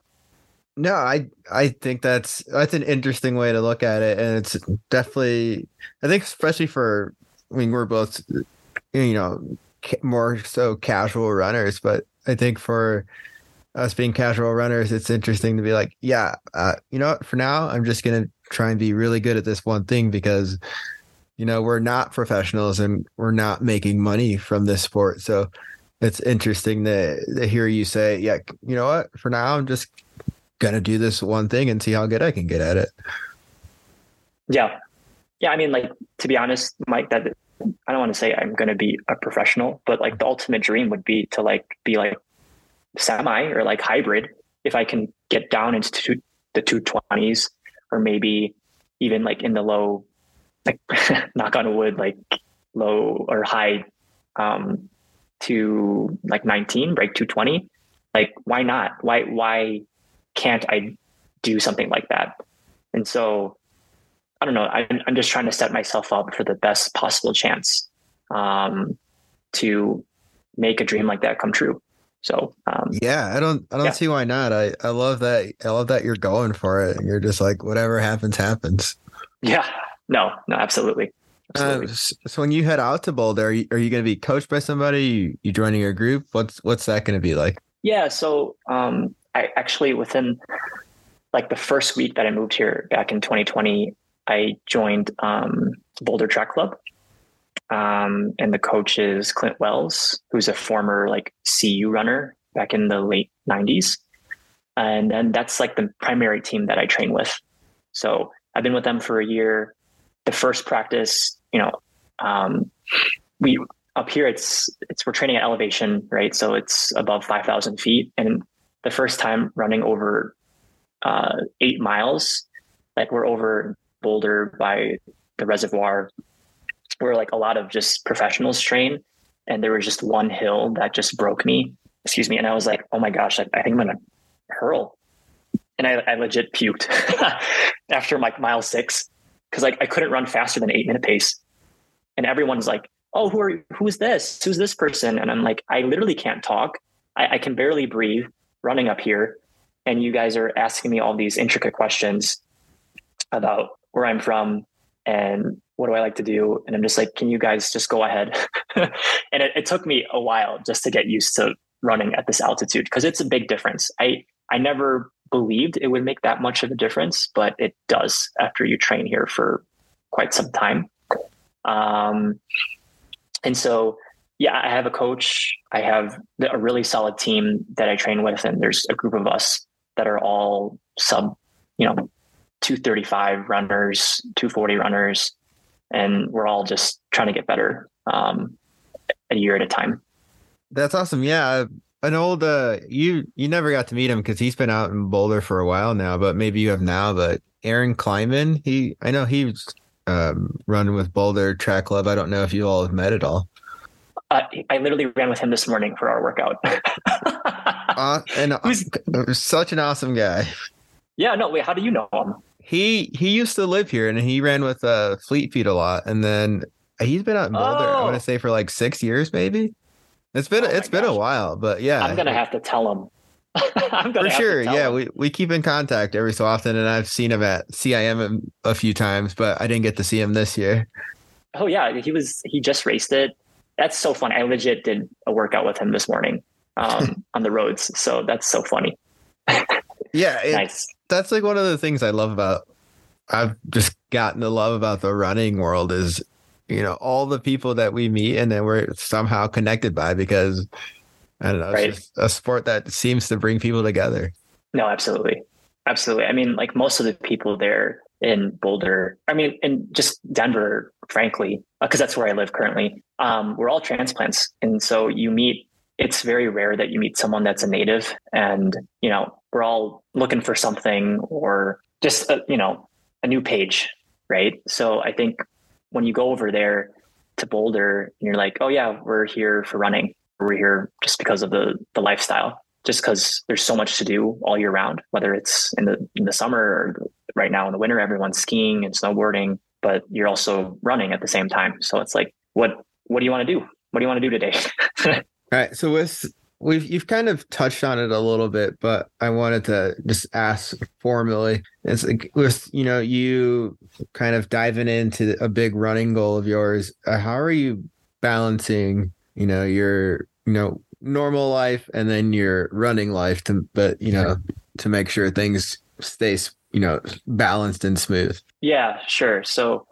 No, I I think that's that's an interesting way to look at it, and it's definitely I think especially for I mean we're both you know more so casual runners, but I think for us being casual runners, it's interesting to be like, yeah, uh, you know? For now, I'm just gonna try and be really good at this one thing because you know we're not professionals and we're not making money from this sport, so it's interesting to, to hear you say, yeah, you know what? For now, I'm just gonna do this one thing and see how good I can get at it. Yeah, yeah. I mean, like to be honest, Mike, that I don't want to say I'm gonna be a professional, but like the ultimate dream would be to like be like semi or like hybrid. If I can get down into two, the two twenties, or maybe even like in the low, like knock on wood, like low or high um, to like 19, break 220. Like, why not? Why, why can't I do something like that? And so I don't know. I'm, I'm just trying to set myself up for the best possible chance um, to make a dream like that come true. So um, yeah, I don't I don't yeah. see why not. I I love that I love that you're going for it. You're just like whatever happens happens. Yeah. No. No. Absolutely. Uh, so when you head out to Boulder, are you, you going to be coached by somebody? You, you joining a group? What's what's that going to be like? Yeah. So um, I actually within like the first week that I moved here back in 2020, I joined um, Boulder Track Club. Um, and the coach is Clint Wells, who's a former like CU runner back in the late 90s. And then that's like the primary team that I train with. So I've been with them for a year. The first practice, you know, um, we up here it's it's we're training at elevation, right? So it's above 5,000 feet, and the first time running over uh, eight miles, like we're over Boulder by the reservoir, where like a lot of just professionals train. And there was just one hill that just broke me, excuse me. And I was like, oh my gosh, I, I think I'm to hurl. And I, I legit puked after like mile six because like I couldn't run faster than eight minute pace. And everyone's like, oh, who are who's this? Who's this person? And I'm like, I literally can't talk. I, I can barely breathe running up here. And you guys are asking me all these intricate questions about where I'm from and what do I like to do? And I'm just like, can you guys just go ahead? and it, it, took me a while just to get used to running at this altitude because it's a big difference. I I never believed it would make that much of a difference, but it does after you train here for quite some time. Um, and so, yeah, I have a coach. I have a really solid team that I train with, and there's a group of us that are all sub, you know, 235 runners, 240 runners, and we're all just trying to get better um, a year at a time. That's awesome. Yeah, an old uh, you you never got to meet him because he's been out in Boulder for a while now, but maybe you have now. But Aaron Kleinman, he I know he's um, running with Boulder Track Club. I don't know if you all have met at all. Uh, I literally ran with him this morning for our workout. uh, and uh, such an awesome guy. Yeah, no, wait, how do you know him? he he used to live here and he ran with uh Fleet Feet a lot, and then he's been out in Boulder. I want Oh. to say for like six years, maybe. It's been Oh it's been a while, but yeah, I'm gonna have to tell him. I'm for gonna to sure. Yeah, him. we we keep in contact every so often, and I've seen him at CIM a few times, but I didn't get to see him this year. Oh yeah, he was. He just raced it. That's so fun. I legit did a workout with him this morning um, on the roads. So that's so funny. Yeah, it, nice. that's like one of the things I love about I've just gotten to love about the running world is you know all the people that we meet and then we're somehow connected by because I don't know it's Right. just a sport that seems to bring people together. No, absolutely, absolutely. I mean, like most of the people there in Boulder. I mean, in just Denver, frankly, because that's where I live currently. Um, we're all transplants, and so you meet. It's very rare that you meet someone that's a native, and you know we're all looking for something or just a, you know a new page, right? So I think when you go over there to Boulder, and you're like, oh yeah, we're here for running. We're here just because of the the lifestyle just because there's so much to do all year round, whether it's in the in the summer or right now in the winter, everyone's skiing and snowboarding, but you're also running at the same time. So it's like, what what do you want to do? What do you want to do today? All right, so with we've you've kind of touched on it a little bit, but I wanted to just ask formally. It's like with you know you kind of diving into a big running goal of yours. Uh, how are you balancing you know your you know normal life and then your running life to but you know to make sure things stay you know balanced and smooth. yeah, sure. So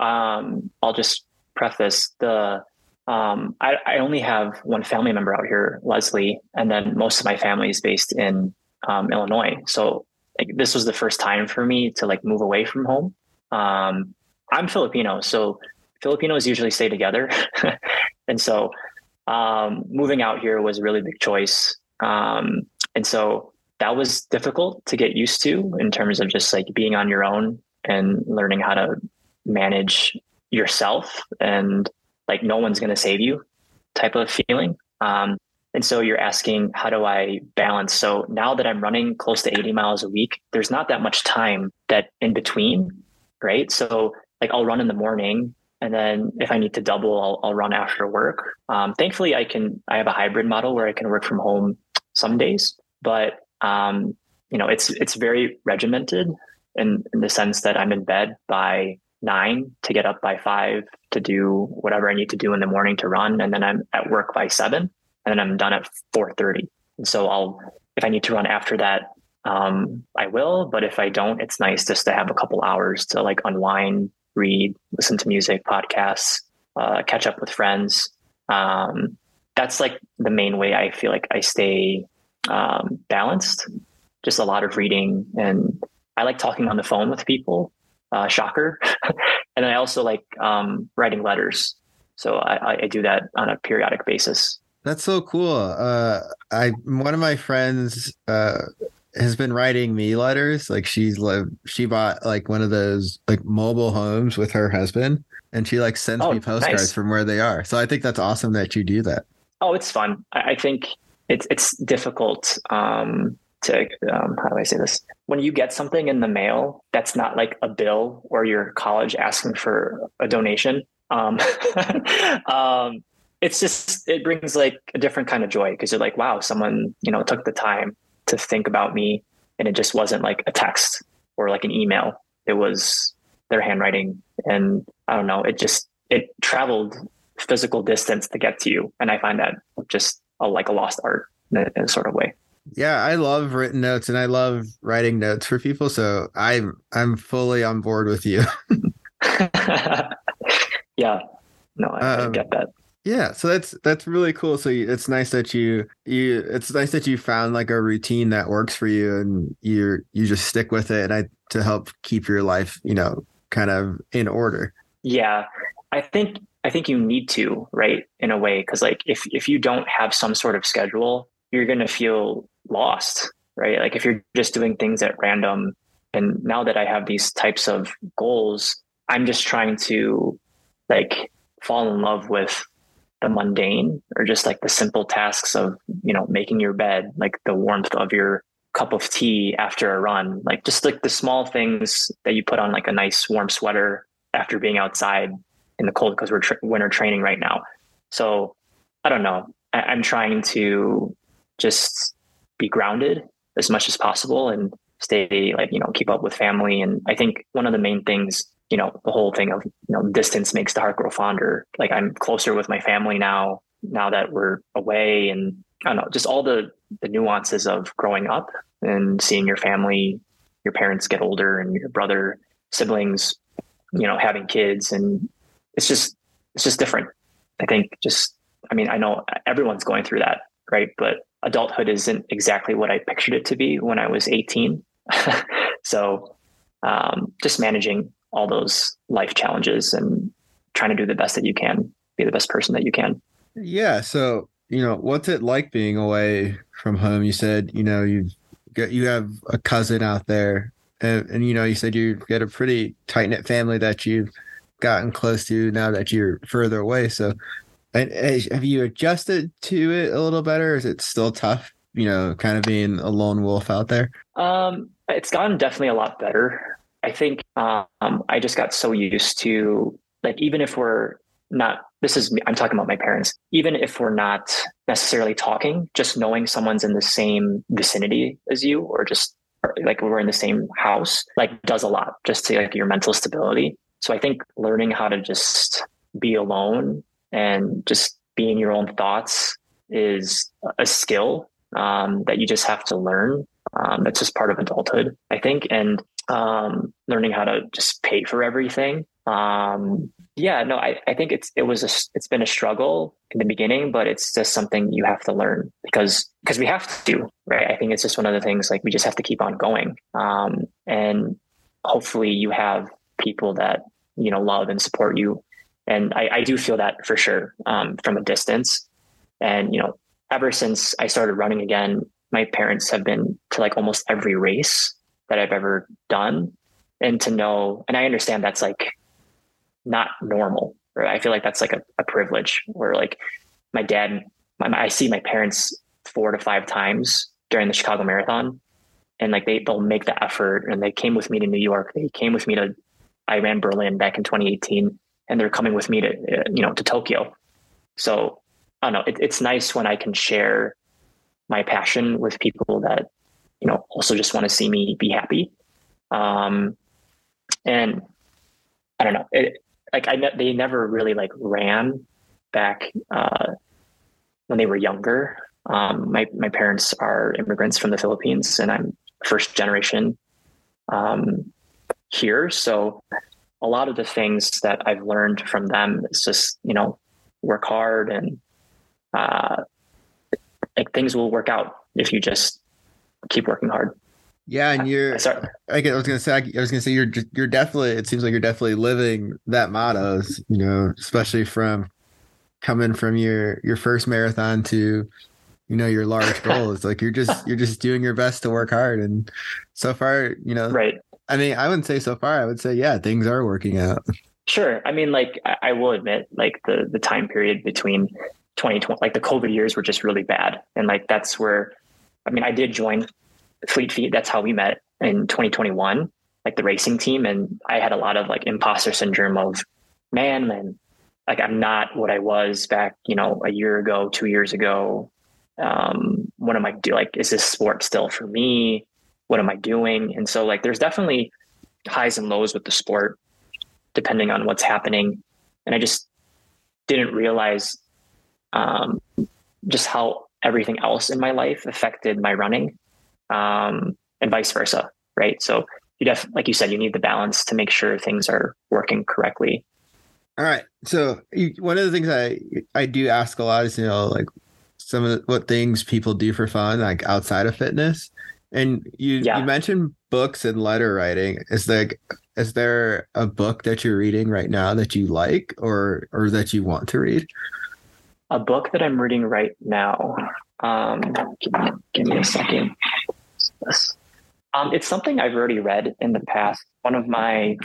um, I'll just preface the um, I, I only have one family member out here, Leslie, and then most of my family is based in um, Illinois. So like, this was the first time for me to like move away from home. Um, I'm Filipino, so Filipinos usually stay together, and so um, moving out here was a really big choice. Um, and so that was difficult to get used to in terms of just like being on your own and learning how to manage yourself and like no one's going to save you type of feeling. Um, and so you're asking, how do I balance? So now that I'm running close to 80 miles a week, there's not that much time that in between, right? So like I'll run in the morning and then if I need to double, I'll, I'll run after work. Um, thankfully, I can, I have a hybrid model where I can work from home some days, but um, you know, it's, it's very regimented in, in the sense that I'm in bed by nine to get up by five to do whatever I need to do in the morning to run. And then I'm at work by seven and then I'm done at 4.30. And so I'll, if I need to run after that, um, I will, but if I don't, it's nice just to have a couple hours to like unwind, read, listen to music, podcasts, uh, catch up with friends. Um, that's like the main way I feel like I stay um, balanced. Just a lot of reading, and I like talking on the phone with people. Uh, shocker, and I also like um, writing letters. So I, I do that on a periodic basis. That's so cool. Uh, I one of my friends uh, has been writing me letters. Like she's like she bought like one of those like mobile homes with her husband, and she like sends Oh, me postcards nice. from where they are. So I think that's awesome that you do that. Oh, it's fun. I, I think it's it's difficult um, to um, how do I say this? When you get something in the mail that's not like a bill or your college asking for a donation, um, um, it's just it brings like a different kind of joy because you're like, wow, someone you know took the time to think about me, and it just wasn't like a text or like an email. It was their handwriting, and I don't know. It just it traveled physical distance to get to you. And I find that just a, like a lost art in a, in a sort of way. Yeah, I love written notes and I love writing notes for people. So I'm I'm fully on board with you. yeah, no, I, I Um, get that. Yeah, so that's that's really cool. So you, it's nice that you you it's nice that you found like a routine that works for you and you you just stick with it and I to help keep your life, you know, kind of in order. Yeah, I think I think you need to, right, in a way, because like if if you don't have some sort of schedule, you're gonna feel lost, right? Like if you're just doing things at random. And now that I have these types of goals, I'm just trying to like fall in love with the mundane or just like the simple tasks of you know making your bed like the warmth of your cup of tea after a run, like just like the small things that you put on like a nice warm sweater after being outside in the cold because we're tra- winter training right now. So I don't know. I- I'm trying to just be grounded as much as possible and stay like, you know, keep up with family. And I think one of the main things, you know, the whole thing of, you know, distance makes the heart grow fonder. Like I'm closer with my family now, now that we're away and I don't know, just all the the nuances of growing up and seeing your family, your parents get older and your brother, siblings, you know, having kids and it's just it's just different. I think just I mean, I know everyone's going through that, right? But adulthood isn't exactly what I pictured it to be when I was 18. so um, just managing all those life challenges and trying to do the best that you can, be the best person that you can. Yeah. So, you know, what's it like being away from home? You said, you know, you've got, you have a cousin out there and, and you know, you said you've got a pretty tight knit family that you've gotten close to now that you're further away. So, have you adjusted to it a little better? Is it still tough, you know, kind of being a lone wolf out there? Um, it's gotten definitely a lot better. I think um, I just got so used to like even if we're not this is I'm talking about my parents. Even if we're not necessarily talking, just knowing someone's in the same vicinity as you, or just like we're in the same house, like does a lot just to like your mental stability. So I think learning how to just be alone and just being your own thoughts is a skill um, that you just have to learn. Um, that's just part of adulthood, I think, and um, learning how to just pay for everything. Um, yeah, no, I, I think it's it was a, it's been a struggle in the beginning, but it's just something you have to learn because because we have to, right? I think it's just one of the things like we just have to keep on going, um, and hopefully you have people that you know love and support you and I, I do feel that for sure um, from a distance. And you know, ever since I started running again, my parents have been to like almost every race that I've ever done, and to know, and I understand that's like not normal. Right? I feel like that's like a, a privilege where like my dad, my, I see my parents four to five times during the Chicago Marathon, and like they they'll make the effort, and they came with me to New York. They came with me to I ran Berlin back in 2018 and they're coming with me to uh, you know to Tokyo. So I don't know. It, it's nice when I can share my passion with people that you know also just want to see me be happy. Um, and I don't know. It, like I ne- they never really like ran back uh, when they were younger. Um, my my parents are immigrants from the Philippines, and I'm first generation um, here. So a lot of the things that I've learned from them is just, you know, work hard and uh, like things will work out if you just keep working hard. Yeah, and you're. I, I, I was gonna say. I was gonna say you're. You're definitely. It seems like you're definitely living that motto. You know, especially from coming from your your first marathon to, you know, your large goal. It's like you're just you're just doing your best to work hard, and so far, you know, right. I mean, I wouldn't say so far. I would say, yeah, things are working out. Sure. I mean, like I will admit, like the the time period between 2020, like the COVID years were just really bad, and like that's where, I mean, I did join Fleet Feet. That's how we met in 2021, like the racing team, and I had a lot of like imposter syndrome of, man, man, like I'm not what I was back, you know, a year ago, two years ago. Um, what am I do? Like, is this sport still for me? What am I doing? And so like there's definitely highs and lows with the sport depending on what's happening. And I just didn't realize um, just how everything else in my life affected my running um, and vice versa. Right. So you def like you said, you need the balance to make sure things are working correctly. All right. So you, one of the things I I do ask a lot is you know like some of the, what things people do for fun like outside of fitness. And you yeah. you mentioned books and letter writing. Is there is there a book that you're reading right now that you like or or that you want to read? A book that I'm reading right now. Um, give, me, give me a second. Um, it's something I've already read in the past. One of my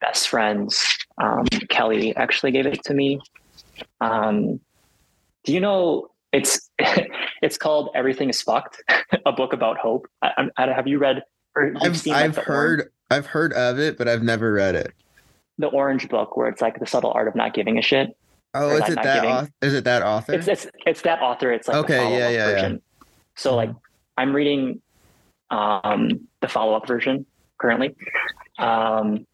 best friends, um, Kelly, actually gave it to me. Um, do you know it's it's called Everything is Fucked, a book about hope. I, I, have you read or I've, like, I've heard orange, I've heard of it, but I've never read it. The orange book where it's like the subtle art of not giving a shit. Oh, is it that author, is it that author? It's, it's it's that author. It's like okay, yeah, yeah, version. yeah. So like I'm reading um the follow-up version currently. Um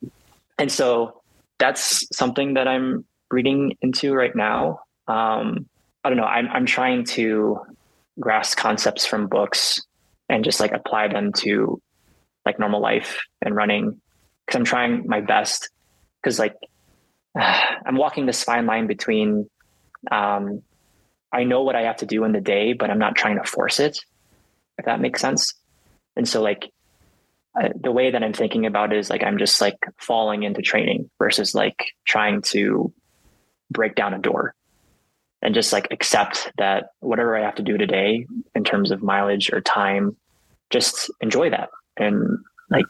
and so that's something that I'm reading into right now. Um I don't know. I'm I'm trying to grasp concepts from books and just like apply them to like normal life and running because I'm trying my best because like I'm walking this fine line between um, I know what I have to do in the day, but I'm not trying to force it, if that makes sense. And so like the way that I'm thinking about it is like I'm just like falling into training versus like trying to break down a door and just like accept that whatever I have to do today in terms of mileage or time, just enjoy that and like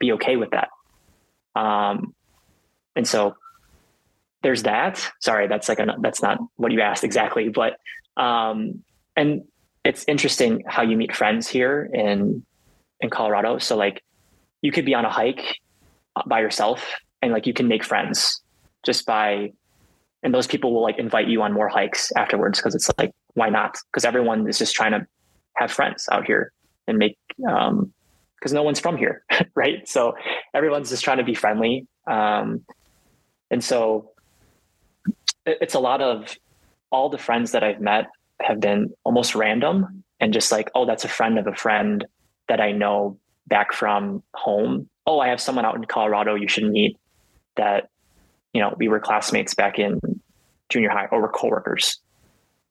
be okay with that. Um, and so there's that. Sorry, that's like a, that's not what you asked exactly, but um, and it's interesting how you meet friends here in in Colorado. So like you could be on a hike by yourself and like you can make friends just by and those people will like invite you on more hikes afterwards because it's like why not because everyone is just trying to have friends out here and make um because no one's from here right so everyone's just trying to be friendly um and so it's a lot of all the friends that I've met have been almost random and just like, oh, that's a friend of a friend that I know back from home. Oh, I have someone out in Colorado you should meet that, you know, we were classmates back in junior high or we're coworkers.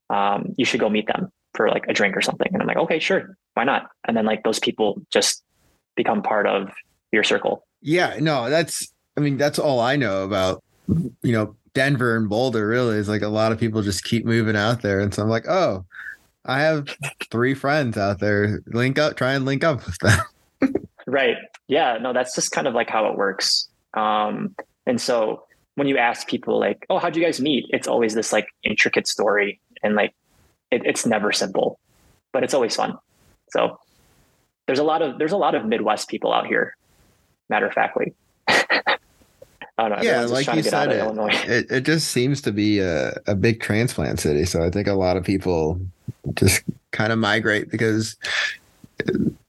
Um, you should go meet them for like a drink or something. And I'm like, okay, sure. Why not? And then like those people just become part of your circle. Yeah, no, that's, I mean, that's all I know about, you know, Denver and Boulder really is like a lot of people just keep moving out there. And so I'm like, oh, I have three friends out there. Link up, try and link up with them. right. Yeah. No, that's just kind of like how it works. Um, and so when you ask people like, oh, how'd you guys meet? It's always this like intricate story and like it, it's never simple, but it's always fun. So there's a lot of there's a lot of Midwest people out here, matter of factly. I don't know. Yeah, like you said, it, it, it just seems to be a, a big transplant city. So I think a lot of people just kind of migrate because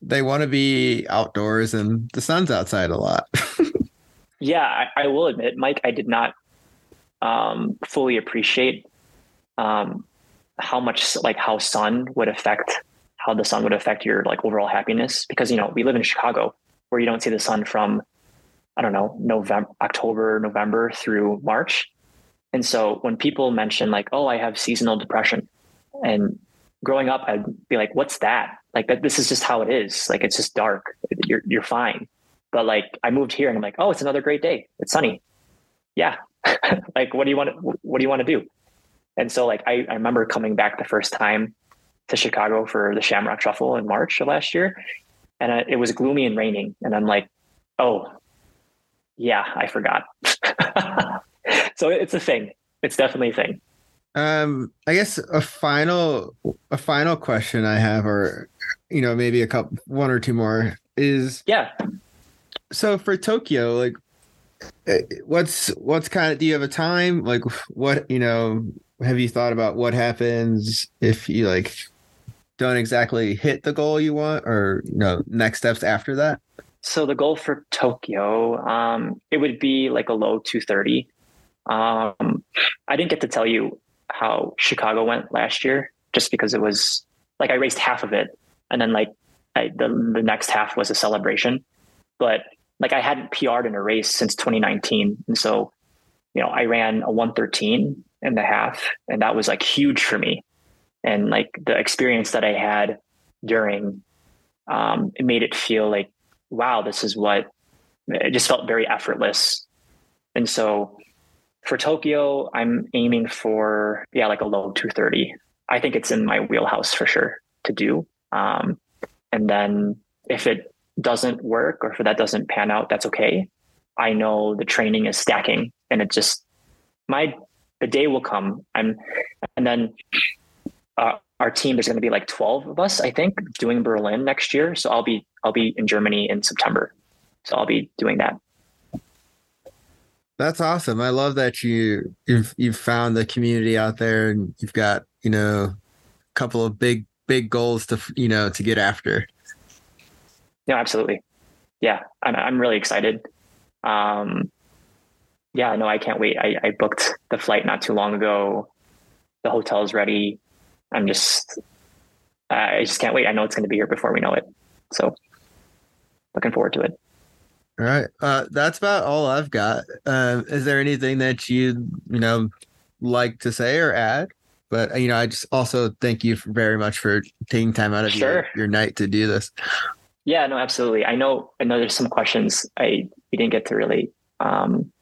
they want to be outdoors and the sun's outside a lot. yeah, I, I, will admit, Mike, I did not um, fully appreciate um, how much like how sun would affect how the sun would affect your like overall happiness because you know we live in Chicago where you don't see the sun from I don't know, November, October, November through March. And so when people mention like, oh, I have seasonal depression and growing up, I'd be like, what's that? Like that, this is just how it is. Like, it's just dark. You're, you're fine. But like, I moved here and I'm like, oh, it's another great day. It's sunny. Yeah. like, what do you want to, what do you want to do? And so like, I, I remember coming back the first time to Chicago for the Shamrock Shuffle in March of last year. And I, it was gloomy and raining. And I'm like, oh, yeah, I forgot. so it's a thing. It's definitely a thing. Um, I guess a final a final question I have, or you know, maybe a couple one or two more is yeah. So for Tokyo, like eh, what's what's kind of do you have a time like what you know have you thought about what happens if you like don't exactly hit the goal you want or you know next steps after that so the goal for Tokyo, um, it would be like a low 230. Um, I didn't get to tell you how Chicago went last year, just because it was like I raced half of it, and then like I, the the next half was a celebration. But like I hadn't PR'd in a race since 2019, and so you know I ran a 113 and a half, and that was like huge for me. And like the experience that I had during, um, it made it feel like wow, this is what it just felt very effortless. And so for Tokyo, I'm aiming for, yeah, like a low 230. I think it's in my wheelhouse for sure to do. Um, and then if it doesn't work or if that doesn't pan out, that's okay. I know the training is stacking and it just, my, the day will come. I'm, and then uh, our team there's going to be like 12 of us i think doing berlin next year. So i'll be i'll be in germany in september. So i'll be doing that. That's awesome. I love that you you've you've found the community out there and you've got you know a couple of big big goals to you know to get after no absolutely yeah i'm, I'm really excited um yeah no i can't wait I, I booked the flight not too long ago the hotel is ready I'm just, I just can't wait. I know it's going to be here before we know it. So looking forward to it. All right. Uh, that's about all I've got. Uh, is there anything that you, you know, like to say or add? But, you know, I just also thank you very much for taking time out of sure. your, your night to do this. Yeah, no, absolutely. I know, I know there's some questions I, we didn't get to really um,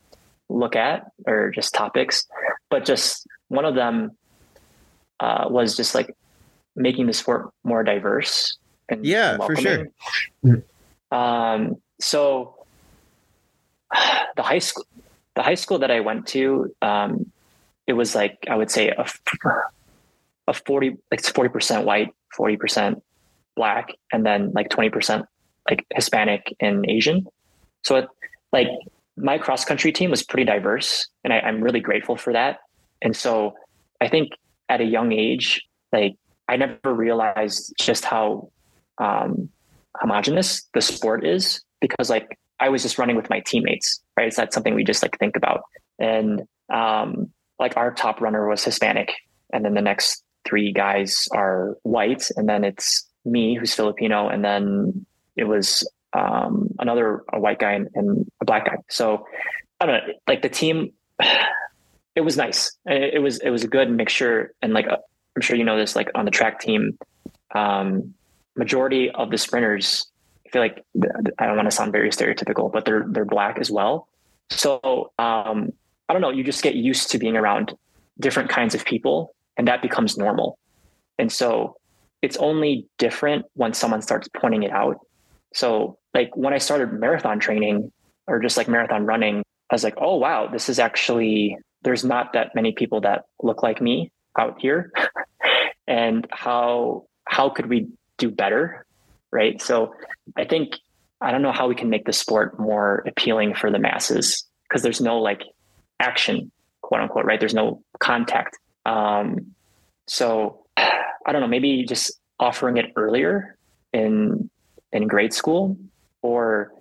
look at or just topics, but just one of them uh, was just like making the sport more diverse and yeah, for sure. Um, so the high school, the high school that I went to, um, it was like I would say a a forty like forty percent white, forty percent black, and then like twenty percent like Hispanic and Asian. So it, like my cross country team was pretty diverse, and I, I'm really grateful for that. And so I think at a young age, like I never realized just how um, homogenous the sport is because like I was just running with my teammates, right? It's not something we just like think about. And um, like our top runner was Hispanic, and then the next three guys are white, and then it's me who's Filipino, and then it was um, another a white guy and, and a black guy. So I don't know, like the team it was nice. It, it, was it was a good mixture, and like uh, I'm sure you know this, like on the track team, um, majority of the sprinters, I feel like I don't want to sound very stereotypical, but they're they're black as well. So um, I don't know. You just get used to being around different kinds of people, and that becomes normal. And so it's only different when someone starts pointing it out. So like when I started marathon training or just like marathon running, I was like, oh wow, this is actually there's not that many people that look like me out here. And how how could we do better right? So i think i don't know how we can make the sport more appealing for the masses because there's no like action quote unquote right? There's no contact. Um so i don't know maybe just offering it earlier in in grade school or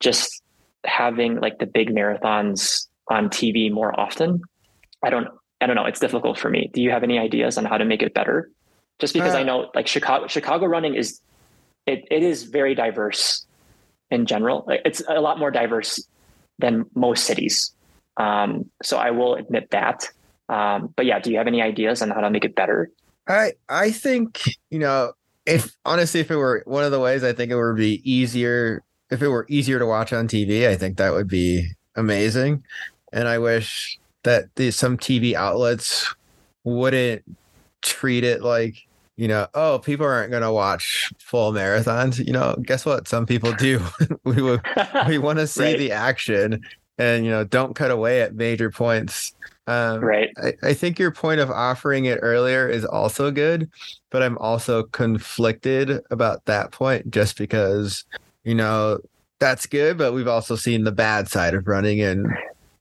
just having like the big marathons on TV more often. I don't I don't know. It's difficult for me. Do you have any ideas on how to make it better? Just because uh, I know like Chicago Chicago running is it, it is very diverse in general. It's a lot more diverse than most cities. Um, so I will admit that. Um, but yeah, do you have any ideas on how to make it better? I I think you know if honestly if it were one of the ways I think it would be easier if it were easier to watch on TV. I think that would be amazing and I wish that the, some TV outlets wouldn't treat it like you know, oh, people aren't going to watch full marathons. You know, guess what? Some people do. we we want to see right. the action, and you know, don't cut away at major points. Um, right. I, I think your point of offering it earlier is also good, but I'm also conflicted about that point, just because you know that's good, but we've also seen the bad side of running and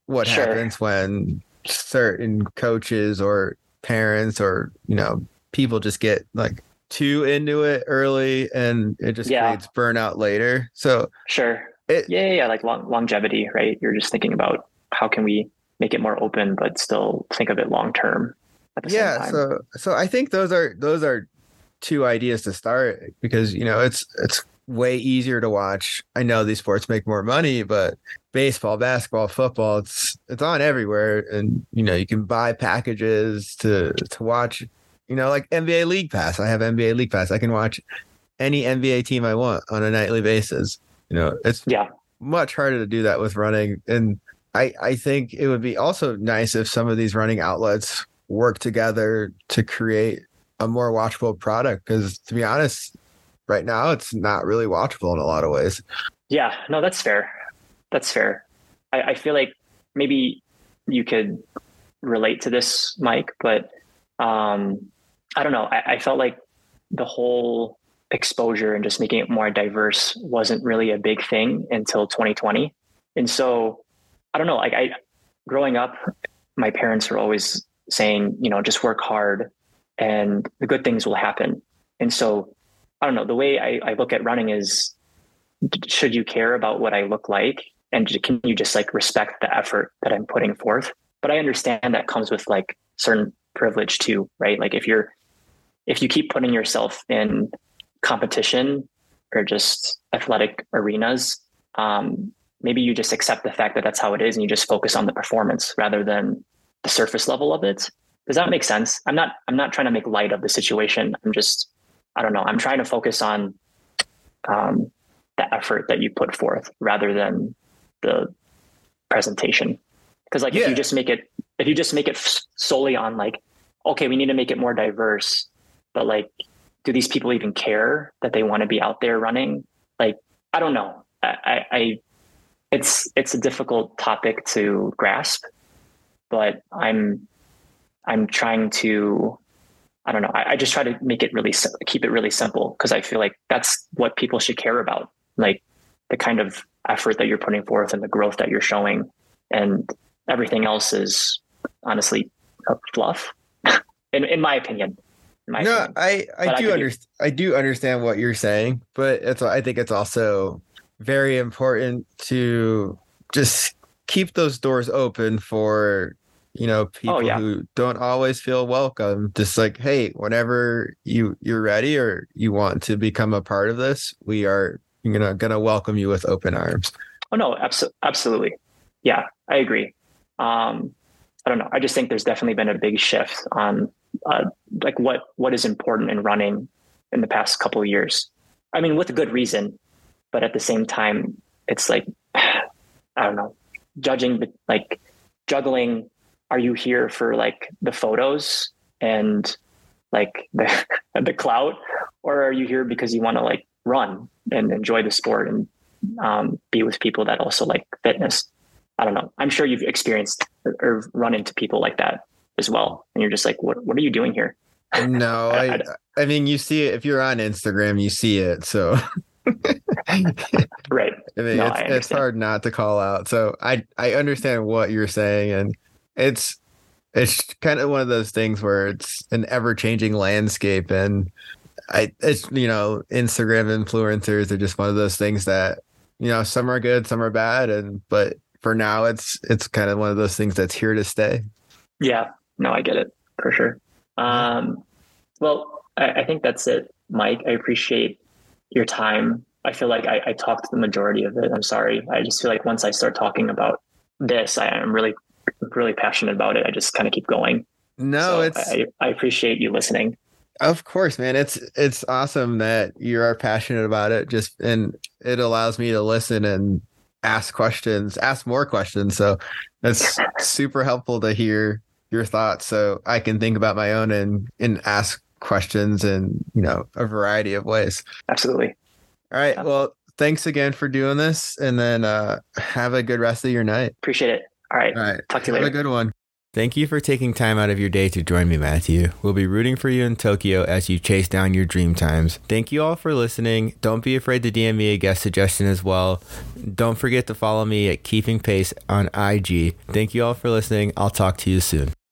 what sure. happens when certain coaches or parents or you know people just get like too into it early and it just yeah. creates burnout later so sure it, yeah, yeah, yeah like long, longevity right you're just thinking about how can we make it more open but still think of it long term yeah so so i think those are those are two ideas to start because you know it's it's way easier to watch. I know these sports make more money, but baseball, basketball, football, it's it's on everywhere. And you know, you can buy packages to to watch, you know, like NBA League Pass. I have NBA League Pass. I can watch any NBA team I want on a nightly basis. You know, it's yeah much harder to do that with running. And I I think it would be also nice if some of these running outlets work together to create a more watchable product. Because to be honest, right now it's not really watchable in a lot of ways. Yeah, no, that's fair. That's fair. I, I feel like maybe you could relate to this, Mike, but um, I don't know. I, I felt like the whole exposure and just making it more diverse wasn't really a big thing until 2020. And so I don't know, like I growing up, my parents were always saying, you know, just work hard and the good things will happen. And so I don't know, the way I, I look at running is should you care about what I look like? And can you just like respect the effort that I'm putting forth? But I understand that comes with like certain privilege too, right? Like if you're if you keep putting yourself in competition or just athletic arenas, um, maybe you just accept the fact that that's how it is and you just focus on the performance rather than the surface level of it. Does that make sense? I'm not I'm not trying to make light of the situation. I'm just I don't know. I'm trying to focus on um, the effort that you put forth rather than the presentation. Because like yeah. if you just make it if you just make it solely on like okay, we need to make it more diverse, but like do these people even care that they want to be out there running? Like I don't know. I, I it's it's a difficult topic to grasp, but I'm I'm trying to I don't know. I, I just try to make it really keep it really simple because I feel like that's what people should care about, like the kind of effort that you're putting forth and the growth that you're showing, and everything else is honestly fluff, in in my opinion. No, opinion. I I do understand. I do understand what you're saying, but it's I think it's also very important to just keep those doors open for you know people oh, yeah. who don't always feel welcome. Just like hey whenever you you're ready or you want to become a part of this we are you know gonna welcome you with open arms. Oh no abso- absolutely. Yeah i agree. Um i don't know. I just think there's definitely been a big shift on uh, like what what is important in running in the past couple of years. I mean with a good reason but at the same time, it's like I don't know, judging like juggling. Are you here for like the photos and like the the clout, or are you here because you want to like run and enjoy the sport and um, be with people that also like fitness? I don't know. I'm sure you've experienced or, or run into people like that as well, and you're just like, what What are you doing here? No, I, I mean, you see it if you're on Instagram, you see it. So right. I mean, no, it's, I it's hard not to call out. So I I understand what you're saying, and it's it's kind of one of those things where it's an ever changing landscape, and I it's you know Instagram influencers are just one of those things that you know some are good, some are bad, and but for now it's it's kind of one of those things that's here to stay. Yeah. No, I get it for sure. Um, well, I, I think that's it, Mike. I appreciate your time. I feel like I, I talked the majority of it. I'm sorry. I just feel like once I start talking about this, I am really, really passionate about it. I just kind of keep going. No, so it's. I, I appreciate you listening. Of course, man. It's it's awesome that you are passionate about it. Just and it allows me to listen and ask questions, ask more questions. So that's super helpful to hear your thoughts, so I can think about my own and and ask questions in you know a variety of ways. Absolutely. All right. Well, thanks again for doing this, and then uh, have a good rest of your night. Appreciate it. All right. All right. Talk to you have later. Have a good one. Thank you for taking time out of your day to join me, Matthew. We'll be rooting for you in Tokyo as you chase down your dream times. Thank you all for listening. Don't be afraid to DM me a guest suggestion as well. Don't forget to follow me at Keeping Pace on IG. Thank you all for listening. I'll talk to you soon.